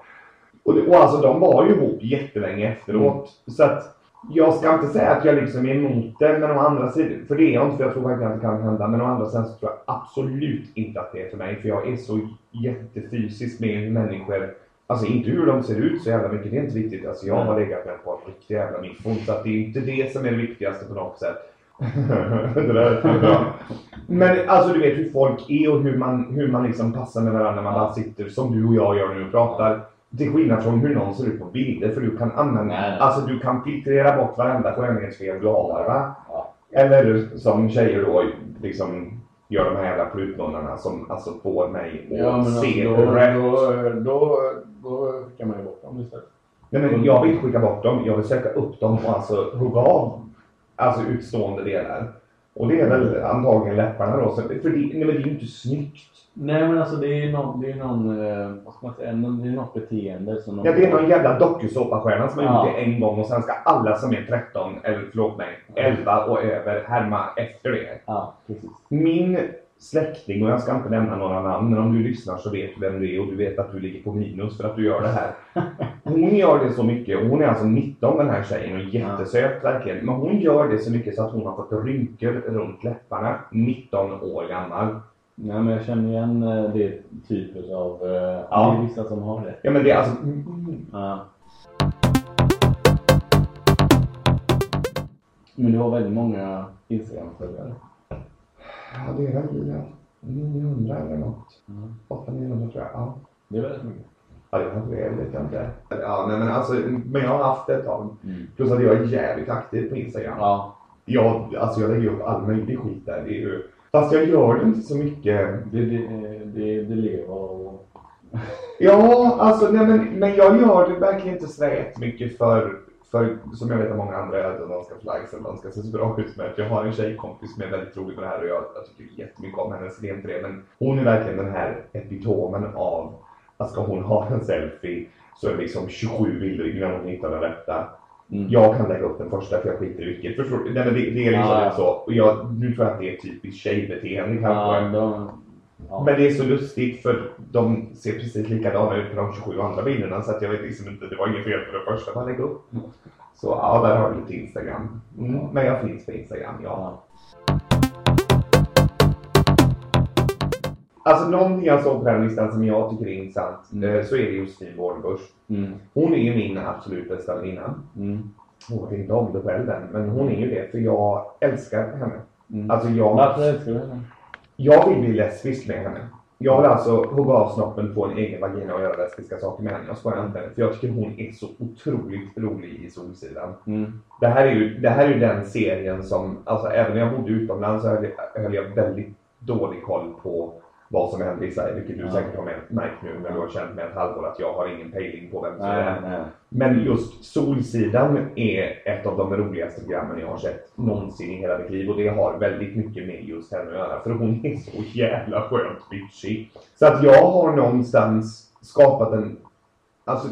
och, och alltså de var ju ihop jättelänge efteråt. Så att jag ska inte säga att jag liksom är emot det, men å andra sidan, för det är jag inte, för jag tror verkligen att det kan hända. Men å andra sidan så tror jag absolut inte att det är för mig, för jag är så jättefysisk med hur människor Alltså inte hur de ser ut så jävla mycket, det är inte viktigt. Alltså jag har legat med ett par riktiga jävla miffon så att det är inte det som är det viktigaste på något sätt. Det där är bra. Men alltså du vet hur folk är och hur man, hur man liksom passar med varandra när man bara sitter som du och jag gör nu och pratar. Till skillnad från hur någon ser ut på bilder för du kan använda, Nej, nej. alltså du kan filtrera bort varenda skönhetsfel du har va? Ja. Eller som tjejer då liksom gör de här jävla prutmunnarna som alltså får mig att Ja men alltså, se då, rätt. då, då, då skickar man ju bort dem istället. Nej, men jag vill inte skicka bort dem, jag vill söka upp dem och alltså hugga av alltså utstående delar. Och det är väl antagligen läpparna då. Så, för det, nej, men det är ju inte snyggt. Nej men alltså det är ju någon, det är någon eh, vad ska man säga, någon, det är något beteende som de Ja, det är någon jävla dokusåpastjärna som har Ja. gjort det en gång och sen ska alla som är 13, eller förlåt mig, 11 och över härma efter det. Ja, precis. Min släkting, och jag ska inte nämna några namn, men om du lyssnar så vet du vem du är och du vet att du ligger på minus för att du gör det här. Hon gör det så mycket, och hon är alltså 19 den här tjejen och jättesöt verkligen. Men hon gör det så mycket så att hon har fått rynkor runt läpparna, 19 år gammal. Nej men jag känner igen eh, det typet av, eh, Ja. det är vissa som har det. Ja men det är alltså, mm. Ja. Men du har väldigt många Instagram-följare. Ja det är väl ja, 900 eller något. Mm. 800-900 tror jag. Ja. Det är väldigt mycket. Ja, det kanske det är, det vet jag inte. Ja, nej, men alltså, men jag har haft det ett tag. Mm. Plus att jag är jävligt aktiv på Instagram. Ja, Jag, alltså jag lägger upp all möjlig skit där. Det är ju, fast jag gör det inte så mycket. det, det, det, det lever och... Ja, alltså nej, men, men jag gör det verkligen inte så jättemycket för, för, som jag vet att många andra gör, att de ska få likes eller de ska se så bra ut med. Jag har en tjejkompis som är väldigt rolig med det här och jag, jag tycker jättemycket om henne, så det är inte det. Men hon är verkligen den här epitomen av att ska hon ha en selfie så är det liksom 27 bilder innan hon hittar den rätta. Mm. Jag kan lägga upp den första för jag skiter i vilket. Förstår du? Nej, men det, det är liksom Ja, ja. så. Och jag, nu tror jag att det är typiskt tjejbeteende kanske. Ja, de, ja. Men det är så lustigt för de ser precis likadana ut på de 27 andra bilderna så att jag vet liksom inte, det var inget fel på den första man lägger upp. Så ja, där har du lite Instagram. Mm, men jag finns på Instagram, ja. ja. Alltså någonting jag såg på den listan som jag tycker är intressant Mm. eh, så är det Josefin Bornebusch. Mm. Hon är ju min absolut bästa väninna. Mm. Hon vet inte om det själv än, men hon är ju det för jag älskar henne. Mm. Alltså jag, Varför älskar du henne? Jag vill bli lesbisk med henne. Jag vill alltså hugga av snoppen på en egen vagina och göra lesbiska saker med henne. Jag skojar inte. För jag tycker hon är så otroligt rolig i Solsidan. Mm. Det här är ju, det här är ju den serien som, alltså även när jag bodde utomlands så höll jag, höll jag väldigt dålig koll på vad som händer i Sverige. Vilket du Ja. säkert har med- märkt nu när du har känt mig ett halvår att jag har ingen pejling på vem som är Nej, nej. men just Solsidan är ett av de roligaste programmen jag har sett någonsin i hela mitt liv och det har väldigt mycket med just henne att göra för hon är så jävla skönt bitchig. Så att jag har någonstans skapat en, alltså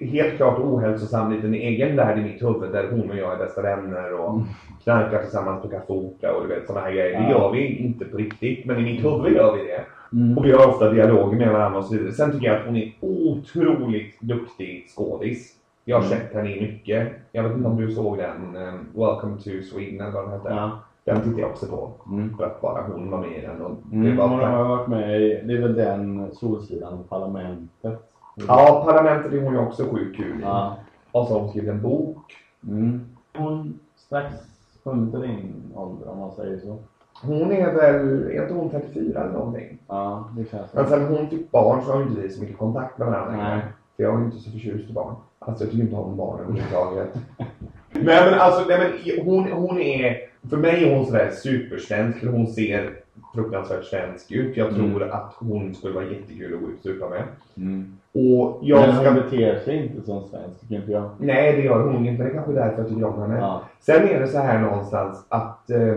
helt klart ohälsosam liten egen värld i mitt huvud där hon och jag är bästa vänner och Mm. knarkar tillsammans på Café och du vet sådana här grejer. Det Ja. gör vi inte på riktigt men i mitt huvud gör vi det. Mm. Och vi har ofta dialoger med varandra och så vidare. Sen tycker jag att hon är otroligt duktig skådis. Jag har Mm. sett henne i mycket. Jag vet inte om du såg den, um, Welcome to Sweden eller vad den hette. Ja. Den tittade jag också på. Mm. För att bara hon var med i den. Och det Mm, var hon har varit med i, det är väl den Solsidan, Parlamentet. Ja, Parlamentet är hon ju också sjukt kul i. Ja. Och så har hon skrivit en bok. Mm. Hon strax under din ålder om man säger så. Hon är väl, är inte hon 34 eller någonting? Ja, det känns Men sen hon fick barn så har ju inte vi så mycket kontakt med varandra längre. För jag är ju inte så förtjust i barn. Alltså jag tycker inte om barn överhuvudtaget. nej men alltså, nej, men hon, hon är, för mig är hon sådär supersvensk. Hon ser fruktansvärt svensk ut. Jag tror Mm. att hon skulle vara jättekul att gå ut och supa med. Mm. Och jag Men ska... hon beter sig inte som svensk, tycker inte jag. Nej det gör hon inte. Men det är kanske är därför jag tycker om henne. Ja. Sen är det så här någonstans att eh,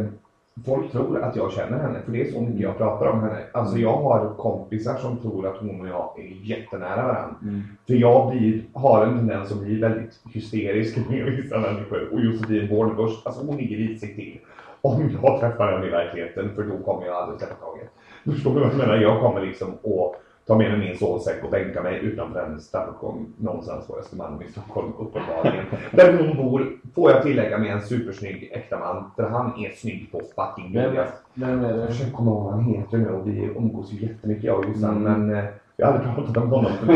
folk tror att jag känner henne, för det är så mycket jag pratar om henne. Alltså jag har kompisar som tror att hon och jag är jättenära varandra. Mm. För jag blir, har en tendens att bli väldigt hysterisk med vissa människor. Och Josefin Bornebusch, alltså hon ligger risigt till. Om jag träffar henne i verkligheten, för då kommer jag aldrig släppa taget. Förstår du vad jag menar? Jag kommer liksom att ta med mig min sovsäck och bänka mig utanför hennes trappuppgång någonstans på Östermalm i Stockholm uppenbarligen. Där hon bor, får jag tillägga, med en supersnygg äkta man. För han är snygg på fucking Vem, vem är Jag det? försöker komma ihåg vad han heter nu och vi umgås ju jättemycket jag och Jossan Mm. men eh, jag har aldrig pratat om honom.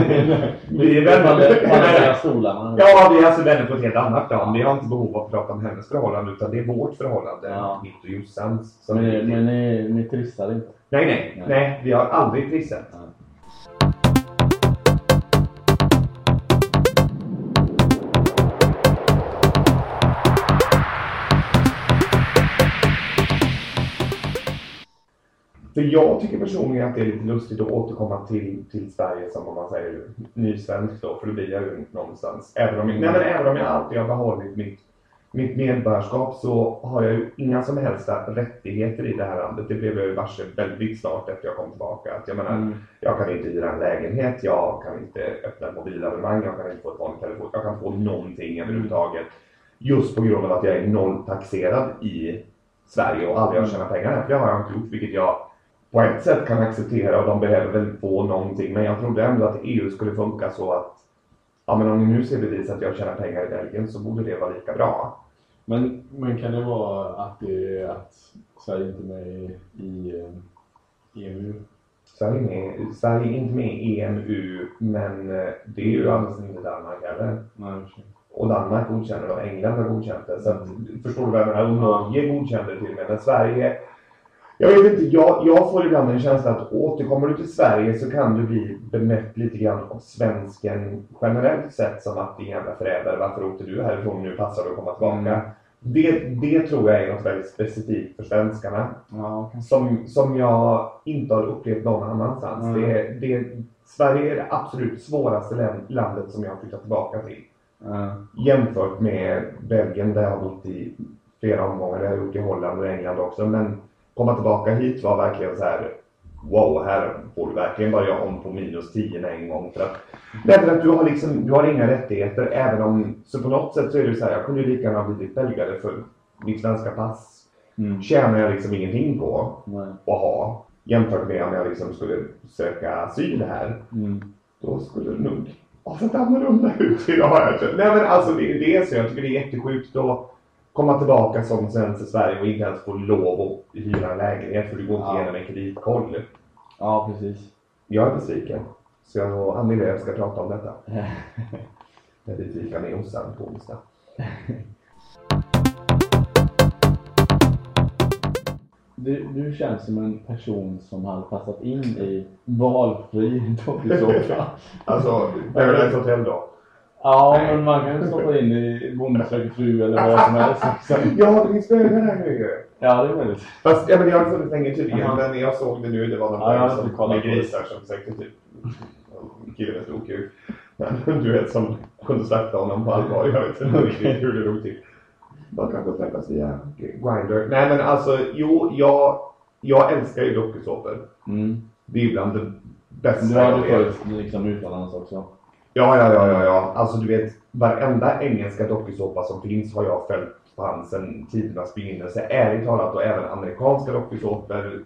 vi är vänner. Ja, vi är alltså vänner på ett helt annat plan. Vi har inte behov av att prata om hennes förhållande utan det är vårt förhållande, Ja. mitt och Jossans. Men, men ni, ni trissar inte? Nej, nej, Nej. nej, vi har aldrig trissat. För jag tycker personligen att det är lite lustigt att återkomma till, till Sverige som om man säger nysvensk då, för då blir jag ju någonstans. Även om, jag- nej, men även om jag alltid har behållit mitt, mitt medborgarskap så har jag ju inga som helst rättigheter i det här landet. Det blev jag ju varse väldigt snart efter jag kom tillbaka. Att jag menar, Mm. jag kan inte hyra en lägenhet, jag kan inte öppna ett mobilabonnemang, jag kan inte få ett vanligt telefon, jag kan få någonting överhuvudtaget. Just på grund av att jag är nolltaxerad i Sverige och aldrig har tjänat pengar här. För det har jag inte gjort, vilket jag på ett sätt kan acceptera och de behöver väl få någonting. Men jag trodde ändå att EU skulle funka så att ja men om ni nu ser bevis att jag tjänar pengar i Belgien så borde det vara lika bra. Men, men kan det vara att, det, att Sverige inte är med i, i eh, EMU? Sverige är, med, Sverige är inte med i EMU men eh, det är ju alldeles inte Danmark heller. Nej, och Danmark godkänner det och England har godkänt det. Så att, förstår du vad jag menar? Och Norge godkände till och med. Men Sverige... Jag vet inte, jag, jag får ibland en känsla att återkommer du till Sverige så kan du bli bemött lite grann av svensken generellt sett som att din jävla förrädare, varför åkte du härifrån nu passar du att komma tillbaka. Mm. Det, det tror jag är något väldigt specifikt för svenskarna Ja, som, som jag inte har upplevt någon annanstans. Mm. Det, det, Sverige är det absolut svåraste landet som jag har flyttat tillbaka till. Ja. Jämfört med Belgien där jag har bott i flera omgångar. Det har jag gjort i Holland och England också. Men komma tillbaka hit var verkligen så här. Wow, här får du verkligen börja om på minus 10 med en gång. För att, därför att du har liksom, du har inga rättigheter. Även om, så på något sätt så är det så här. Jag kunde ju lika gärna ha blivit belgare för mitt svenska pass Mm. tjänar jag liksom ingenting på Nej. att ha. Jämfört med om jag liksom skulle söka asyl här. Mm. Då skulle det nog ha sett annorlunda ut idag. Nej men alltså det, det är så. Jag tycker det är jättesjukt att komma tillbaka som svensk till Sverige och inte ens få lov att hyra en lägenhet för du går inte Ja. igenom en kreditkoll. Ja, precis. Jag är besviken. Så jag och Annie Lööf ska prata om detta. När vi fikar med Jossan på onsdag. Du, du känns som en person som hade passat in i valfri dokusåpa. Alltså, Paradise Hotel då. Ja, men man kan ju stoppa in i Bonde fru eller vad som helst. liksom. Ja, det finns bögar här nu ju. Ja, det är möjligt. Fast ja, men det har funnits länge tydligen. Jaha. Men jag såg det nu. Det var någon Ja, jag som det. grisar som försökte typ... Killen med stor kuk. Du vet som kunde slakta honom på allvar. Jag vet inte hur det låg till. Man kanske träffas via Grindr. Nej men alltså, jo, jag, jag älskar ju dokusåpor. Mm. Det är bland det bästa Du jag vet. följt liksom utomlands också. Ja, ja, ja, ja, ja. Alltså du vet, varenda engelska dokusåpa som finns har jag följt fram sedan tidernas begynnelse. Ärligt talat och även amerikanska dokusåpor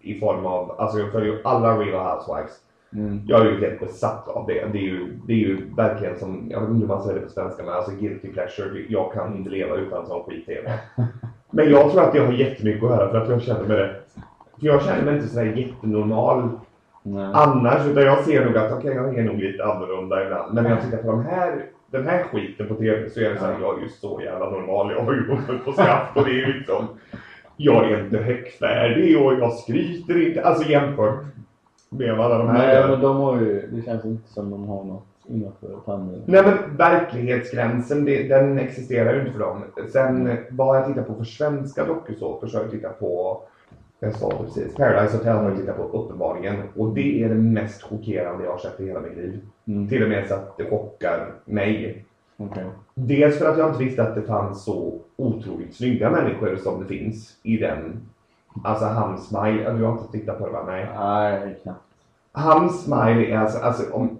i form av, alltså jag följer ju alla Real Housewives. Mm. Jag är ju helt besatt av det. Det är ju, det är ju verkligen som, jag vet inte hur man säger det på svenska, men alltså guilty pleasure. Jag kan inte leva utan sån skit-tv. Men jag tror att det har jättemycket att höra för att jag känner mig rätt. För jag känner mig inte sådär jättenormal Nej. annars, utan jag ser nog att okej, jag är nog lite annorlunda ibland. Men när jag tittar på de här, den här skiten på TV så är det så här, jag är ju så jävla normal. Jag har ju gått på skaft och det är liksom, jag är inte högfärdig och jag skryter inte. Alltså jämfört med alla de här. Nej, men de har ju, det känns inte som de har något innanför tandläkaren. Nej men verklighetsgränsen, det, den existerar ju inte för dem. Sen vad jag tittat på för svenska dokusåpor så har jag tittat på, jag sa precis, Paradise Hotel har jag tittat på uppenbarligen. Och det är det mest chockerande jag har sett i hela mitt liv. Mm. Till och med så att det chockar mig. Okej. Dels för att jag inte visste att det fanns så otroligt snygga människor som det finns i den. Alltså hans smile, du har inte tittat på det va? Nej. Nej, knappt. Hans smile är alltså, alltså om,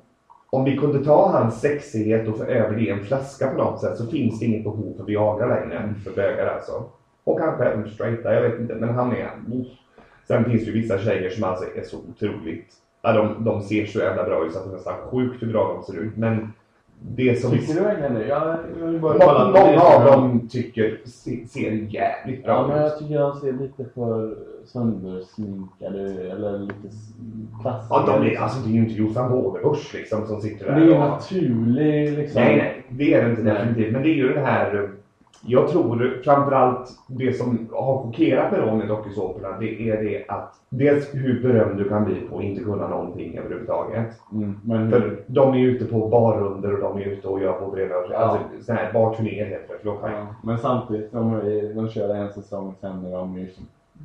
om vi kunde ta hans sexighet och få över det i en flaska på något sätt så finns det inget behov för Viagra längre för bögar alltså. Och kanske även straighta, jag vet inte. Men han är... Sen finns det ju vissa tjejer som alltså är så otroligt... Ja, de, de ser så jävla bra ut så att det är nästan sjukt hur bra de ser ut. Men det som... Tycker du verkligen det? Jag, bara många av dem tycker se- ser jävligt bra Ja, men ut. jag tycker jag ser lite för söndersminkade eller lite klassiska. Ja, de är, alltså det är ju inte Jossan Bådebusch liksom som sitter Det där är ju naturlig liksom. Nej, nej, det är det inte definitivt. Men det är ju det här... Jag tror framförallt det som har chockerat mig då med dokusåporna, det är det att dels hur berömd du kan bli på att inte kunna någonting överhuvudtaget. Mm, men För de är ute på barrunder och de är ute och gör på breda, Ja. alltså sådana här barturnéer heter det, förlåt mig. Ja, men samtidigt, de, de kör en säsong sen är de ju...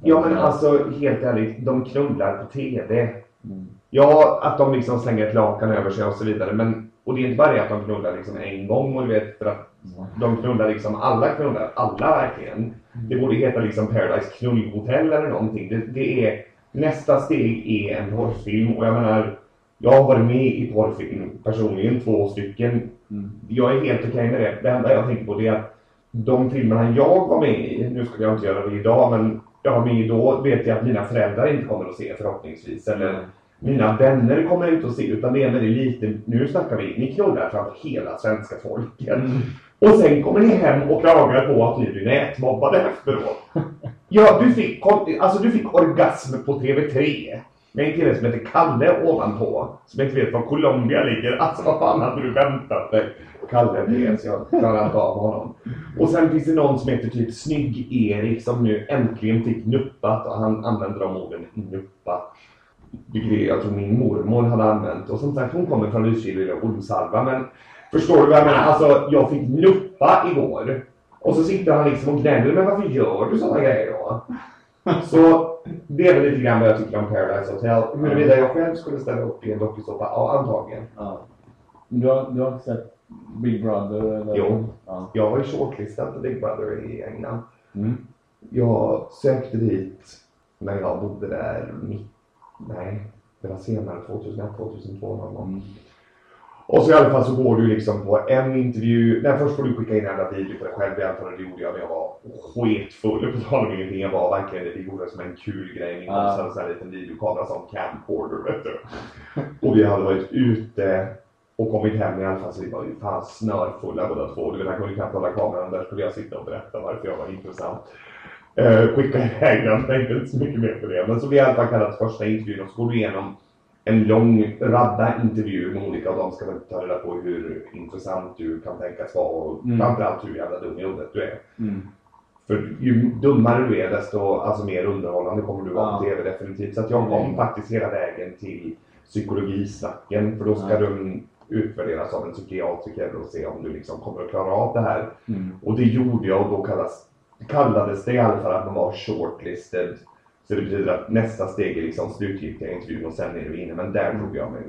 Ja men alltså helt ärligt, de knullar på TV. Mm. Ja, att de liksom slänger ett lakan över sig och så vidare. Men, och det är inte bara det att de knullar liksom en gång och du vet för att de knullar liksom, alla knullar, alla verkligen. Det borde heta liksom Paradise knullhotell eller någonting. Det, det är, nästa steg är en porrfilm och jag menar, jag har varit med i porrfilm personligen, två stycken. Mm. Jag är helt okej med det. Det enda jag tänker på det är att de filmerna jag var med i, nu skulle jag inte göra det idag men jag var med i då, vet jag att mina föräldrar inte kommer att se förhoppningsvis. Eller mina vänner kommer inte att se utan det är väldigt lite, nu snackar vi, ni knullar framför hela svenska folket. Och sen kommer ni hem och klagar på att ni blir nätmobbade efteråt. Ja, du fick, alltså du fick orgasm på TV3. Med en kille som heter Kalle ovanpå. Som inte vet var Colombia ligger. Alltså vad fan hade du väntat dig? Kalle Bres, jag klarar inte av honom. Och sen finns det någon som heter typ Snygg-Erik som nu äntligen fick nuppat och han använder de orden nuppa. Vilket jag tror min mormor hade använt. Och som sagt hon kommer från Lysekil och Olsalva men Förstår du vad jag menar? Alltså jag fick nuppa igår. Och så sitter han liksom och gnäller. Men varför gör du sådana grejer då? Så det är väl lite grann vad jag tycker om Paradise Hotel. Huruvida jag själv skulle ställa upp i en dokusåpa? Ja, antagligen. Ja. Du har, du har sett Big Brother? Eller? Jo. Ja. Jag var ju shortlistad till Big Brother i England. Mm. Jag sökte dit när jag bodde där mitt... Nej, det var senare. 2001, 2002 någon gång. Mm. Och så i alla fall så går du liksom på en intervju. Nej, först får du skicka in en enda video på dig själv. Det antagligen det gjorde jag när jag var sketfull. På tal om ingenting. Jag var verkligen det. Gjorde som en kul grej. Min kompis Ja. hade en liten videokamera som camcorder vet du. Och vi hade varit ute och kommit hem i alla fall så vi var ju fan snörfulla båda två. Du vet, han kunde knappt hålla kameran. Där skulle jag sitta och berätta varför jag var intressant. Uh, skicka iväg den. Tänkte inte så mycket mer på det. Men så vi i alla fall kallat första intervjun och så går du igenom en lång radda intervjuer med olika och de ska väl ta reda på hur intressant du kan tänkas vara och Mm. framförallt hur jävla dum i huvudet du är. Mm. För ju dummare du är desto alltså, mer underhållande kommer du vara på. TV definitivt. Så att jag kom Mm. faktiskt hela vägen till psykologisnacken för då ska Ja. du utvärderas av en psykiatriker och se om du liksom kommer att klara av det här. Mm. Och det gjorde jag och då kallas, kallades det i alla fall att man var shortlisted. Så det betyder att nästa steg är liksom slutgiltiga intervjun och sen är du inne. Men där tog jag mig.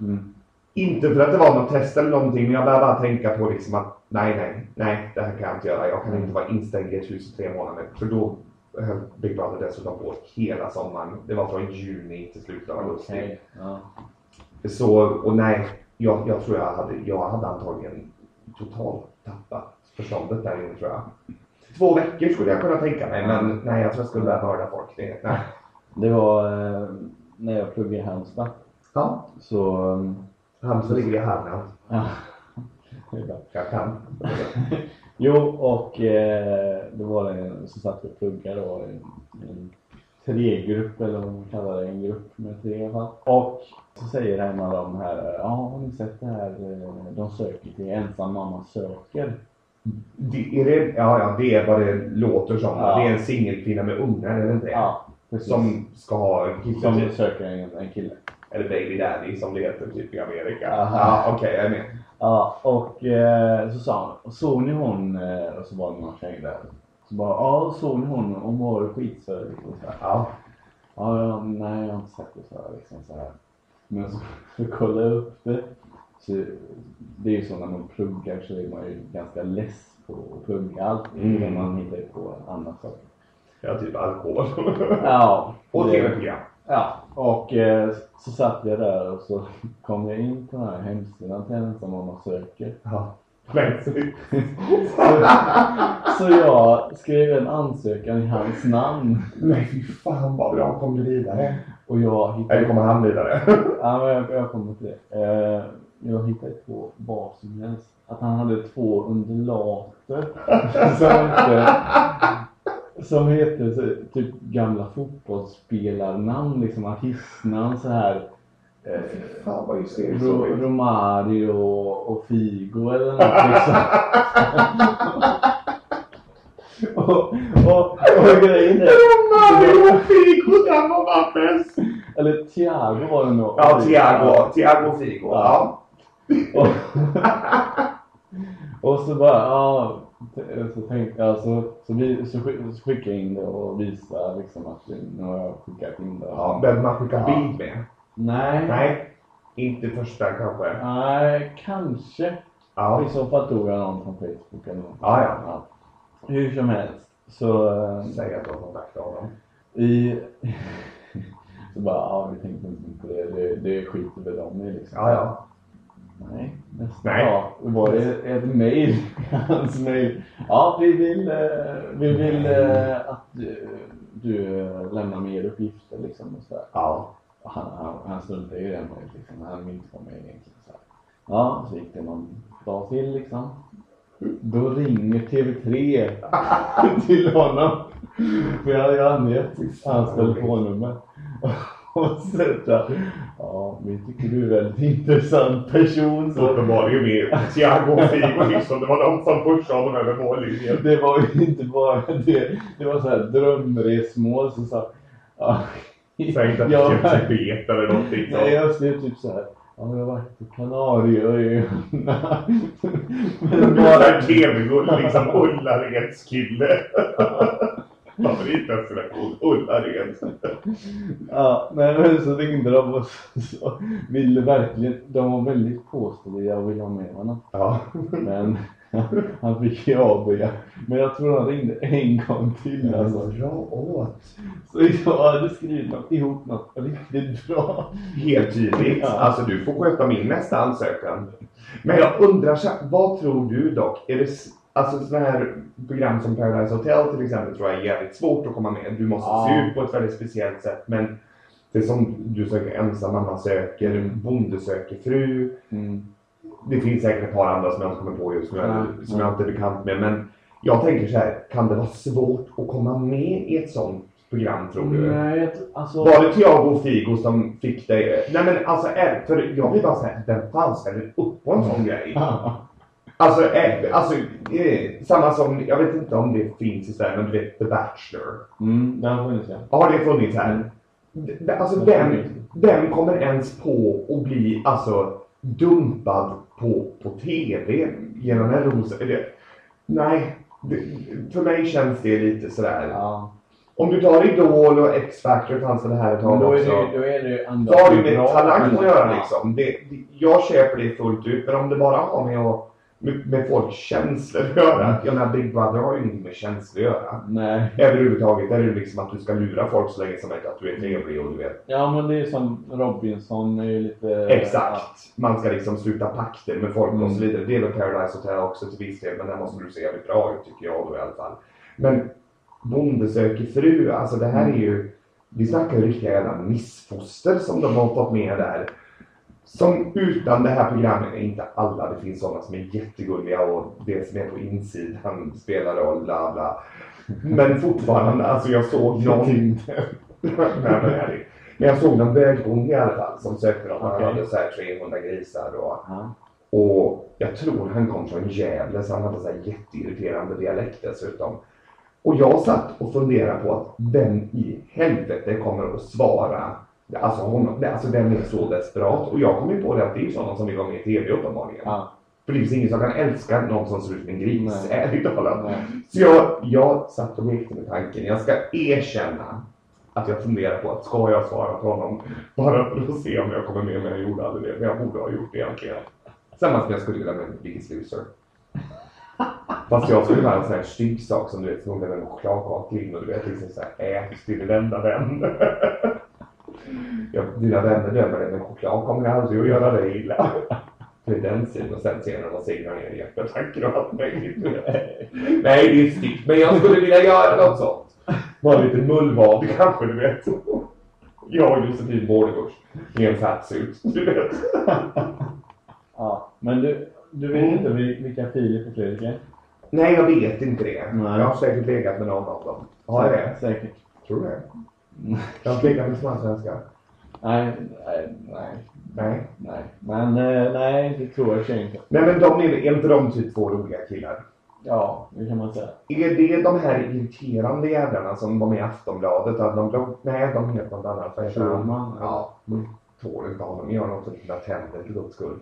Mm. Inte för att det var något test eller någonting, men jag började bara tänka på liksom att nej, nej, nej, det här kan jag inte göra. Jag kan inte vara instängd i ett hus i tre månader. För då höll Big Brother dessutom på hela sommaren. Det var från juni till slutet av augusti. Okej. Ja. Så, och nej, jag, jag tror jag hade, jag hade antagligen totalt tappat förståndet där inne tror jag. Två veckor skulle jag kunna tänka mig, men nej, jag tror jag skulle börja mörda folk. Det, nej. Det var eh, när jag pluggade i Halmstad. Ja, Så... um, Halmstad ligger i Halland. Ja. Det. Jag kan. Jo, och eh, då var det en som satt och pluggade då. En, en tregrupp eller vad man kallar det. En grupp med tre i alla fall. Och så säger en av dem här. Ja, har ni sett det här? eh, De söker till ensam mamma söker. Det, är det, ja, ja, det är vad det låter som. Ja. Det är en singelkvinna med ungar, eller inte det? Ja, precis. Som ska ha en kille, som typ. söker en, en kille. Eller baby daddy som det heter typ i Amerika. Aha. Ja, okej, jag är med. Ja, och eh, så sa han, såg ni hon? Eh, och så var det någon tjej där. Så bara, ja såg ni hon? Hon var skitsöt. Så här. Ja. Ja, ja, nej jag har inte sett det så här, liksom så här. Men så, så kollade jag upp det. Det är ju så när man pluggar så är man ju ganska less på att plugga allt. Mm. Man hittar på andra saker. Ja, typ alkohol. Ja. och tv-program. Ja, och eh, så satt jag där och så kom jag in på den här hemsidan till ensamma söker. Ja. Så- Så jag skrev en ansökan i hans namn Nej, fy fan vad bra. Kom du vidare? och jag Eller hittade... kommer han vidare? Ja, men jag, jag kommer till det. Eh, jag hittade på vad som helst. Att han hade två undulater som hette, som hette så, typ gamla fotbollsspelarnamn, liksom artistnamn så här. Eh, Fan vad hysteriskt. Ro, Romario och, och Figo eller något liksom. och, och, och grejen är... Romario Figo, den var bäst. Eller Thiago var det nog. Ja, Thiago. Thiago Figo. Ja. Och, och så bara, ja, så tänkte jag, så, så, vi, så, skick, så skickade jag in det och visade liksom att nu har jag skickat in det. ja. Behöver man skicka Ja. bild med? Nej, Nej. Inte första kanske. nej, kanske. Ja. I så fall tog jag någon från Facebook eller något. Ja, ja. Hur som helst. Så eh, Säg att du har kontaktat honom. i... så bara, ja vi tänkte inte på det. Det, det skiter väl de i liksom. Ja, ja. Nej, nästa Nej. dag var det ett mejl. Hans mejl. Ja, vi vill, eh, vi vill eh, att du, du eh, lämnar mer uppgifter liksom. Och så. Ja. Och han, han, han struntade i det mejlet liksom. Han inte vara med egentligen. Så här. Ja, så gick det någon dag till liksom. Då ringer TV3 till honom. För jag hade ju angett hans telefonnummer. Sa ja, vi tycker du är en väldigt intressant person. Så uppenbarligen med Thiago och Figo liksom. Det var de som pushade honom över mållinjen. det var ju inte bara det. Det var så här drömresmål. Så sa ja, Säg inte att du jag, köpte Tibet eller någonting. Nej, jag skrev typ så här. Ja, jag har varit på Kanarieöarna. Men Du är bara... såhär TV-gull, liksom Ullareds kille. Favoritdestination, Ullareds. Ja, men så ringde de och så, ville verkligen, de var väldigt påståeliga och ville ha med honom. Ja. Men han fick ju avböja. Men jag tror han ringde en gång till alltså. Bra åt. Så jag hade skrivit något, ihop något riktigt bra. Helt tydligt. Ja. Alltså du får sköta min nästa ansökan. Men jag undrar, vad tror du dock? Är det Alltså sådana här program som Paradise Hotel till exempel tror jag är jävligt svårt att komma med. Du måste Ja. se ut på ett väldigt speciellt sätt. Men det är som du söker ensam mamma söker, bonde söker fru. Mm. Det finns säkert ett par andra som jag inte kommer på just nu, Ja. som jag inte är bekant med. Men jag tänker så här, kan det vara svårt att komma med i ett sånt program tror du? Nej, alltså. Var det Thiago och Figo som fick dig? Nej men alltså, för jag blir bara såhär, vem fan ställer upp på en sån grej? Alltså, är, alltså eh, samma som, jag vet inte om det finns i Sverige, men du vet The Bachelor. Mm, det har funnits ja. Har det funnits här? D- Alltså vem, vem kommer ens på att bli alltså dumpad på, på TV genom en rosa? det- Nej, det, för mig känns det lite sådär. ja. Om du tar Idol och X-Factor fanns det här ett tag då är också. det, då är det andra Då har det med talang att göra liksom. Det, det, jag köper det fullt ut. Men om det bara har med, att, med, med folks känslor att göra. Jag menar Big Brother har ju ingenting med känslor att göra. Nej. Överhuvudtaget är det liksom att du ska lura folk så länge som möjligt att du är trevlig och du vet. Ja, men det är som Robinson är ju lite... Exakt. Man ska liksom sluta pakter med folk och så Mm. vidare. Det är väl Paradise Hotel också till viss del. Men där måste du se jävligt bra ut tycker jag då i alla fall. Men Bonde söker fru. Alltså det här är ju. Vi snackar ju riktiga jävla missfoster som de har fått med där. Som utan det här programmet är inte alla. Det finns sådana som är jättegulliga och det som är på insidan spelar roll. Bla bla. Men fortfarande, alltså jag såg någon... Nej, men ärligt. Men jag såg någon bögbonde i alla fall som sökte dem. Han Okej. hade så här 300 grisar och, Ja. och jag tror han kom från Gävle så han hade så här jätteirriterande dialekt dessutom. Och jag satt och funderade på att vem i helvete kommer att svara? Alltså, honom, alltså den är så desperat. Och jag kom ju på det att det är ju sådana som vill vara med i TV uppenbarligen. Ja. För det finns ingen som kan älska någon som ser ut som en gris, ärligt talat. Så jag, jag satt och lekte med tanken. Jag ska erkänna att jag funderar på att ska jag svara på honom bara för att se om jag kommer med men jag gjorde aldrig det. Men jag borde ha gjort det egentligen. Samma som jag skulle vilja med Biggest Loser. Fast jag skulle vara en sån här stygg sak som du vet, som en chokladkaka in och du vet liksom såhär, ät till din enda vän. ja, dina vänner dömer dig men choklad kommer aldrig att göra dig illa. Det är den sidan och sen ser när de segrar ner i hjärtattacker och allt möjligt. Nej, det är styggt. Men jag skulle vilja göra något sånt. Vara lite mullvad kanske, du vet. Jag och Josefin Bornebusch i en fatsuit, du vet. Ja, men du, du vet inte vil- vilka Filip och Fredrik är? Nej, jag vet inte det. Nej. Jag har säkert legat med någon av dem. Har jag det? Säkert. Tror du det? Jag har inte med svenskar. Nej, nej, nej, Nej. nej. Men eh, nej, det tror jag inte. Nej, men de är, är inte de typ två roliga killar? Ja, det kan man säga. Är det de här irriterande jävlarna som var med i Aftonbladet? Att de blogg... Nej, de heter något annat. Vad heter han? Ja, tål inte honom. Gör något för dina tänder för guds skull.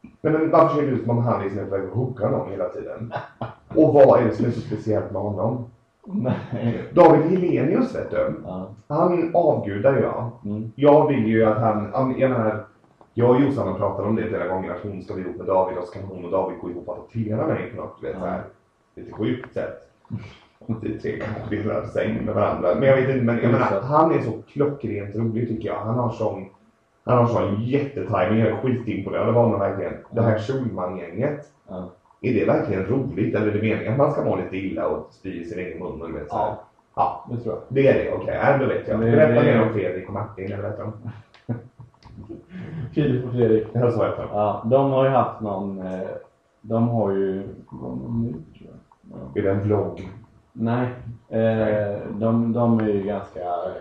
Nej, men varför ser det ut som om han liksom är på väg att hugga någon hela tiden? Och vad är det som är så speciellt med honom? Nej. David Helenius vet du. Ja. Han avgudar jag. Mm. Jag vill ju att han, jag menar, jag och Jossan har pratat om det flera gånger att hon ska bli ihop med David och så kan hon och David gå ihop och adoptera mig på något du vet, Ja. här, lite sjukt sätt. Vi tre kanske delar säng med varandra. Men jag vet inte, men jag menar, han är så klockrent rolig tycker jag. Han har sån, han har sån jättetiming. Jag är skitimponerad av honom verkligen. Det här Schulman-gänget. Ja. Är det verkligen roligt eller är det meningen att man ska må lite illa och spy i sin egen mun? Och vet, så här? Ja. ja. Det tror jag. Det är det, okej. Okay. då vet jag. Det- Berätta mer om Fredrik och Martin, eller de? Filip och Fredrik. Ja, så heter de. Ja, de har ju haft någon, eh, de har ju, vad? Ja. Är det en vlogg? Nej, eh, de, de är ju ganska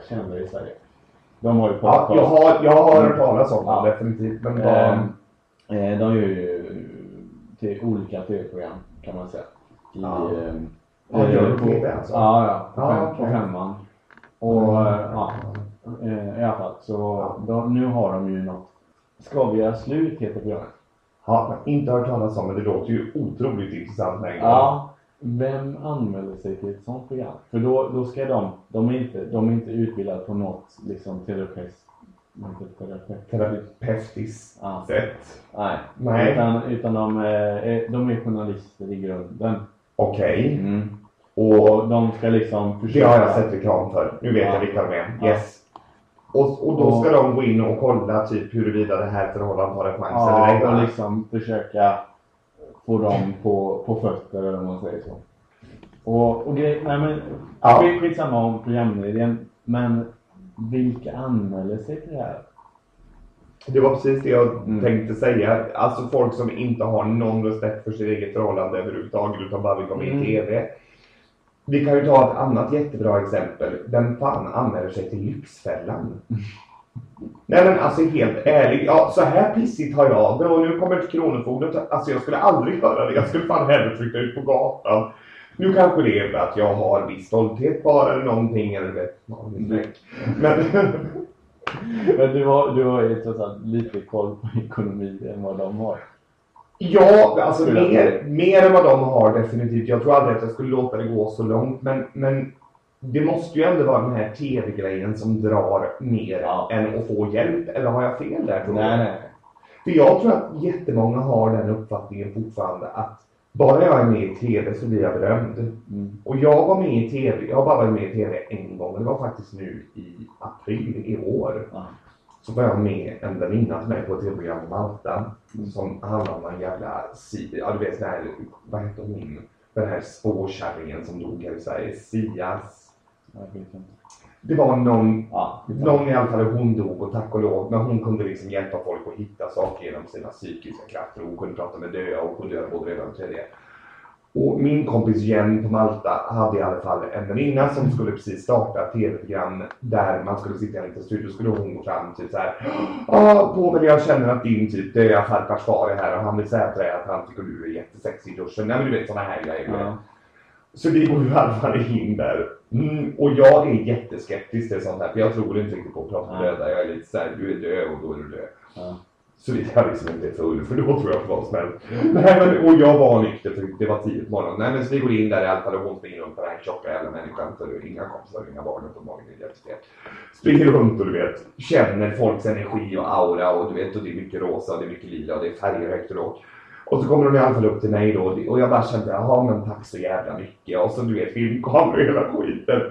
kända i Sverige. De har ju Ja, podcast. jag har, jag har hört talas om dem Ja. definitivt. Men vad... Eh, eh, de gör ju till olika tv-program kan man säga. I, Ja. eh, Ja, de på- TV alltså? Ja, ja. På, Ja, fem, okej. på femman. Och eh, ja, eh, i alla fall. Så Ja. de, nu har de ju något. Ska vi göra slut heter programmet. Man inte hört talas om, men det låter ju otroligt intressant med en gång. Ja. Vem anmäler sig till ett sånt program? För då, då ska de, de är inte, de är inte utbildade på något liksom terapeut. Det? Terapeutiskt Ja. sätt. Nej. Nej. Utan, utan de, är, de är journalister i grunden. Okej. Mm. Och Och de ska liksom det försöka... har jag sett reklam för. Nu vet Ja. jag vilka de är. Ja. Yes. Och, och då Och- ska de gå in och kolla typ huruvida det här förhållandet har en chans eller Ja, ej. och va? liksom försöka få dem på, på fötter eller vad man säger så. Och, och grej, nej men, Ja. skit, skitsamma om programledningen. Men vilka anmäler sig till det här? Det var precis det jag Mm. tänkte säga. Alltså folk som inte har någon respekt för sitt eget förhållande överhuvudtaget utan bara vill med Mm. i TV. Vi kan ju ta ett annat jättebra exempel. Vem fan anmäler sig till Lyxfällan? Nej men alltså helt ärligt, ja så här pissigt har jag det och nu kommer ett kronofogden. Alltså jag skulle aldrig göra det. Jag skulle fan hellre flytta ut på gatan. Nu kanske det är för att jag har viss stolthet bara eller någonting eller vet. Men Men du har, du har ju trots allt lite koll på ekonomi än vad de har. Ja, alltså mer, mer än vad de har definitivt. Jag tror aldrig att jag skulle låta det gå så långt. Men, men det måste ju ändå vara den här tv-grejen som drar mer Ja. än att få hjälp. Eller har jag fel där tror? Nej, nej. För jag tror att jättemånga har den uppfattningen fortfarande att bara jag är med i tv så blir jag berömd. Mm. Och jag var med i tv, jag har bara varit med i tv en gång. och Det var faktiskt nu i april i år. Ja. Så var jag med en väninna till mig på ett tv-program på Malta. Som handlade om en jävla, ja du vet här, vad hette hon? Den här spårkärringen som dog här i Sverige. Sias. Jag vet inte. Det var någon, Ja, någon i alla fall, hon dog och tack och lov. Men hon kunde liksom hjälpa folk att hitta saker genom sina psykiska krafter. Hon kunde prata med döda och kunde göra både det ena och det. Och min kompis Jen på Malta hade i alla fall en väninna som skulle precis starta ett tv-program där man skulle sitta i en liten studio. skulle hon gå fram typ såhär. Ja, Povel jag känner att din typ döda farfars far är här och han vill säga till dig att han tycker du är jättesexig i duschen. Nej men du vet såna här grejer. ja. Så vi går ju fall in där. Mm, och jag är jätteskeptisk till sånt här. För jag tror inte riktigt på att prata med Nej. döda. Jag är lite såhär, du är död och då är du död. Ja. Såvida jag liksom inte är full, för då tror jag på vad som helst. Nej men, och jag var nykter för det var tidigt på morgonen. Nej men så vi går in där i alla fall och hon springer runt på den här tjocka jävla människan. För det är inga kompisar, inga barn uppenbarligen. Det är jättestelt. Springer runt och du vet, känner folks energi och aura och du vet, och det är mycket rosa och det är mycket lila och det är färger högt och lågt. Och så kommer hon i alla fall upp till mig då och jag bara kände, jaha men tack så jävla mycket. Och så du vet, filmkameror och hela skiten.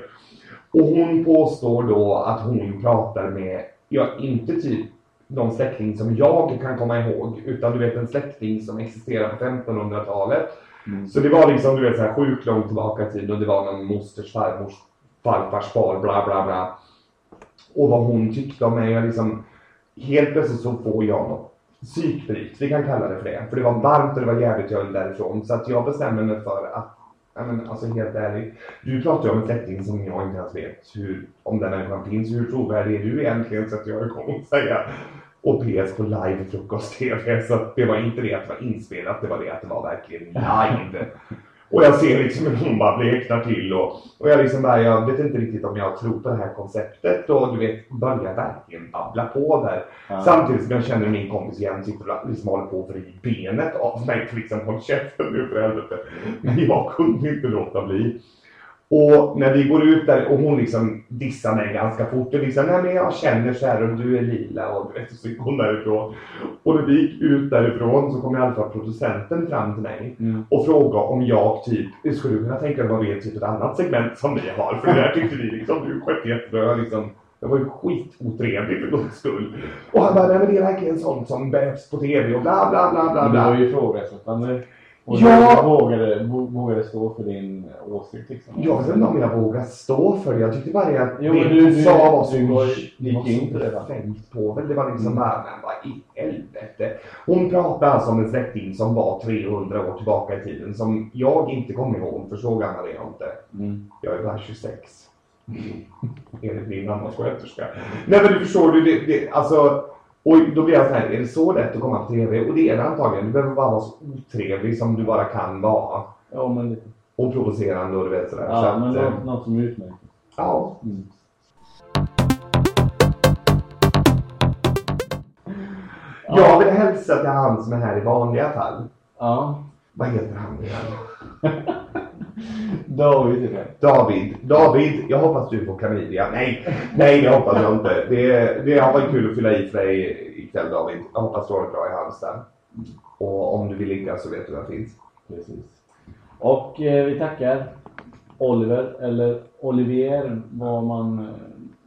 Och hon påstår då att hon pratar med, ja inte typ någon släkting som jag kan komma ihåg, utan du vet en släkting som existerar på 1500-talet. Mm. Så det var liksom, du vet, så här sjukt långt tillbaka i tiden och det var någon mosters farmors farfars far, bla bla bla. Och vad hon tyckte om mig, jag liksom, helt plötsligt så får jag något psykbryt, vi kan kalla det för det. För det var varmt och det var jävligt jag därifrån. Så att jag bestämmer mig för att, ja men alltså helt ärligt. Du pratar ju om en släkting som jag inte ens vet hur, om den människan finns. Hur trovärdig är du egentligen? Så att jag kommer att säga. Och PS på live frukost-tv. Så att det var inte det att det var inspelat, det var det att det var verkligen live. Och jag ser liksom hur hon bara bleknar till och, och jag liksom bara, jag vet inte riktigt om jag tror på det här konceptet och du vet, börjar verkligen babbla på där. Ja. Samtidigt som jag känner min kompis igen sitter och liksom håller på att vrida benet av mig för liksom håll käften nu för helvete. Men jag kunde inte låta bli. Och när vi går ut där och hon liksom dissar mig ganska fort och liksom, nej men jag känner så här och du är lila och du vet, så gick hon därifrån. Och när vi gick ut därifrån så kom i alla fall producenten fram till mig Mm. och frågade om jag typ, skulle du kunna tänka dig att vara med i typ ett annat segment som vi har? För det där tyckte vi liksom, du skötte jättebra. Liksom, det var ju skitotrevligt för guds skull. Och han bara, nej men det är verkligen sånt som behövs på tv och bla bla bla bla Men du var bla. ju ifrågasättande. Och Ja. du vågade, vå- vågade stå för din åsikt liksom. Jag vet inte om jag vågar stå för det. Jag tyckte bara att Jo, det du- du- sa var så du var- det var så befängt på väl. Det var liksom Mm. bara, men vad i helvete. Hon pratade alltså om en släkting som var 300 år tillbaka i tiden som jag inte kommer ihåg för så gammal är jag inte. Mm. Jag är bara 26. Enligt min mammas sköterska. Nej men du förstår, du, det, det, alltså. Och då blir jag så här, är det så lätt att komma på TV? Och det är det antagligen. Du behöver bara vara så otrevlig som du bara kan vara. Ja, men lite. Och provocerande och du vet sådär. så Ja, att, men eh, något, något som utmärker. ja. Mm. Jag vill hälsa till han som är här i vanliga fall. Ja. Vad heter han igen? David är det. David. David, jag hoppas du får klamydia. Nej, nej det hoppas jag inte. Det, det har varit kul att fylla i för dig ikväll David. Jag hoppas du har det bra i Halmstad. Och om du vill ligga så vet du var jag finns. Precis. Och eh, vi tackar Oliver, eller Olivier, vad man... eh,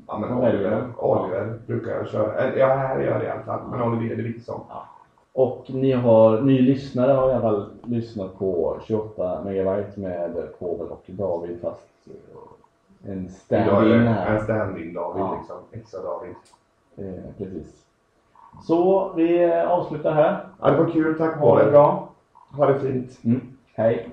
Ja men Oliver? Oliver brukar jag köra. Ja här gör jag det i alla fall. Men Oliver det är vilket som. Och ni har, ny lyssnare har i alla fall lyssnat på 28 megabyte med Povel och David fast eh, en stand-in här. en stand-in David Ja. liksom. Extra David. Eh, precis. Så vi avslutar här. Ja det var kul. Tack Ha det bra. Ha det fint. Mm. Hej.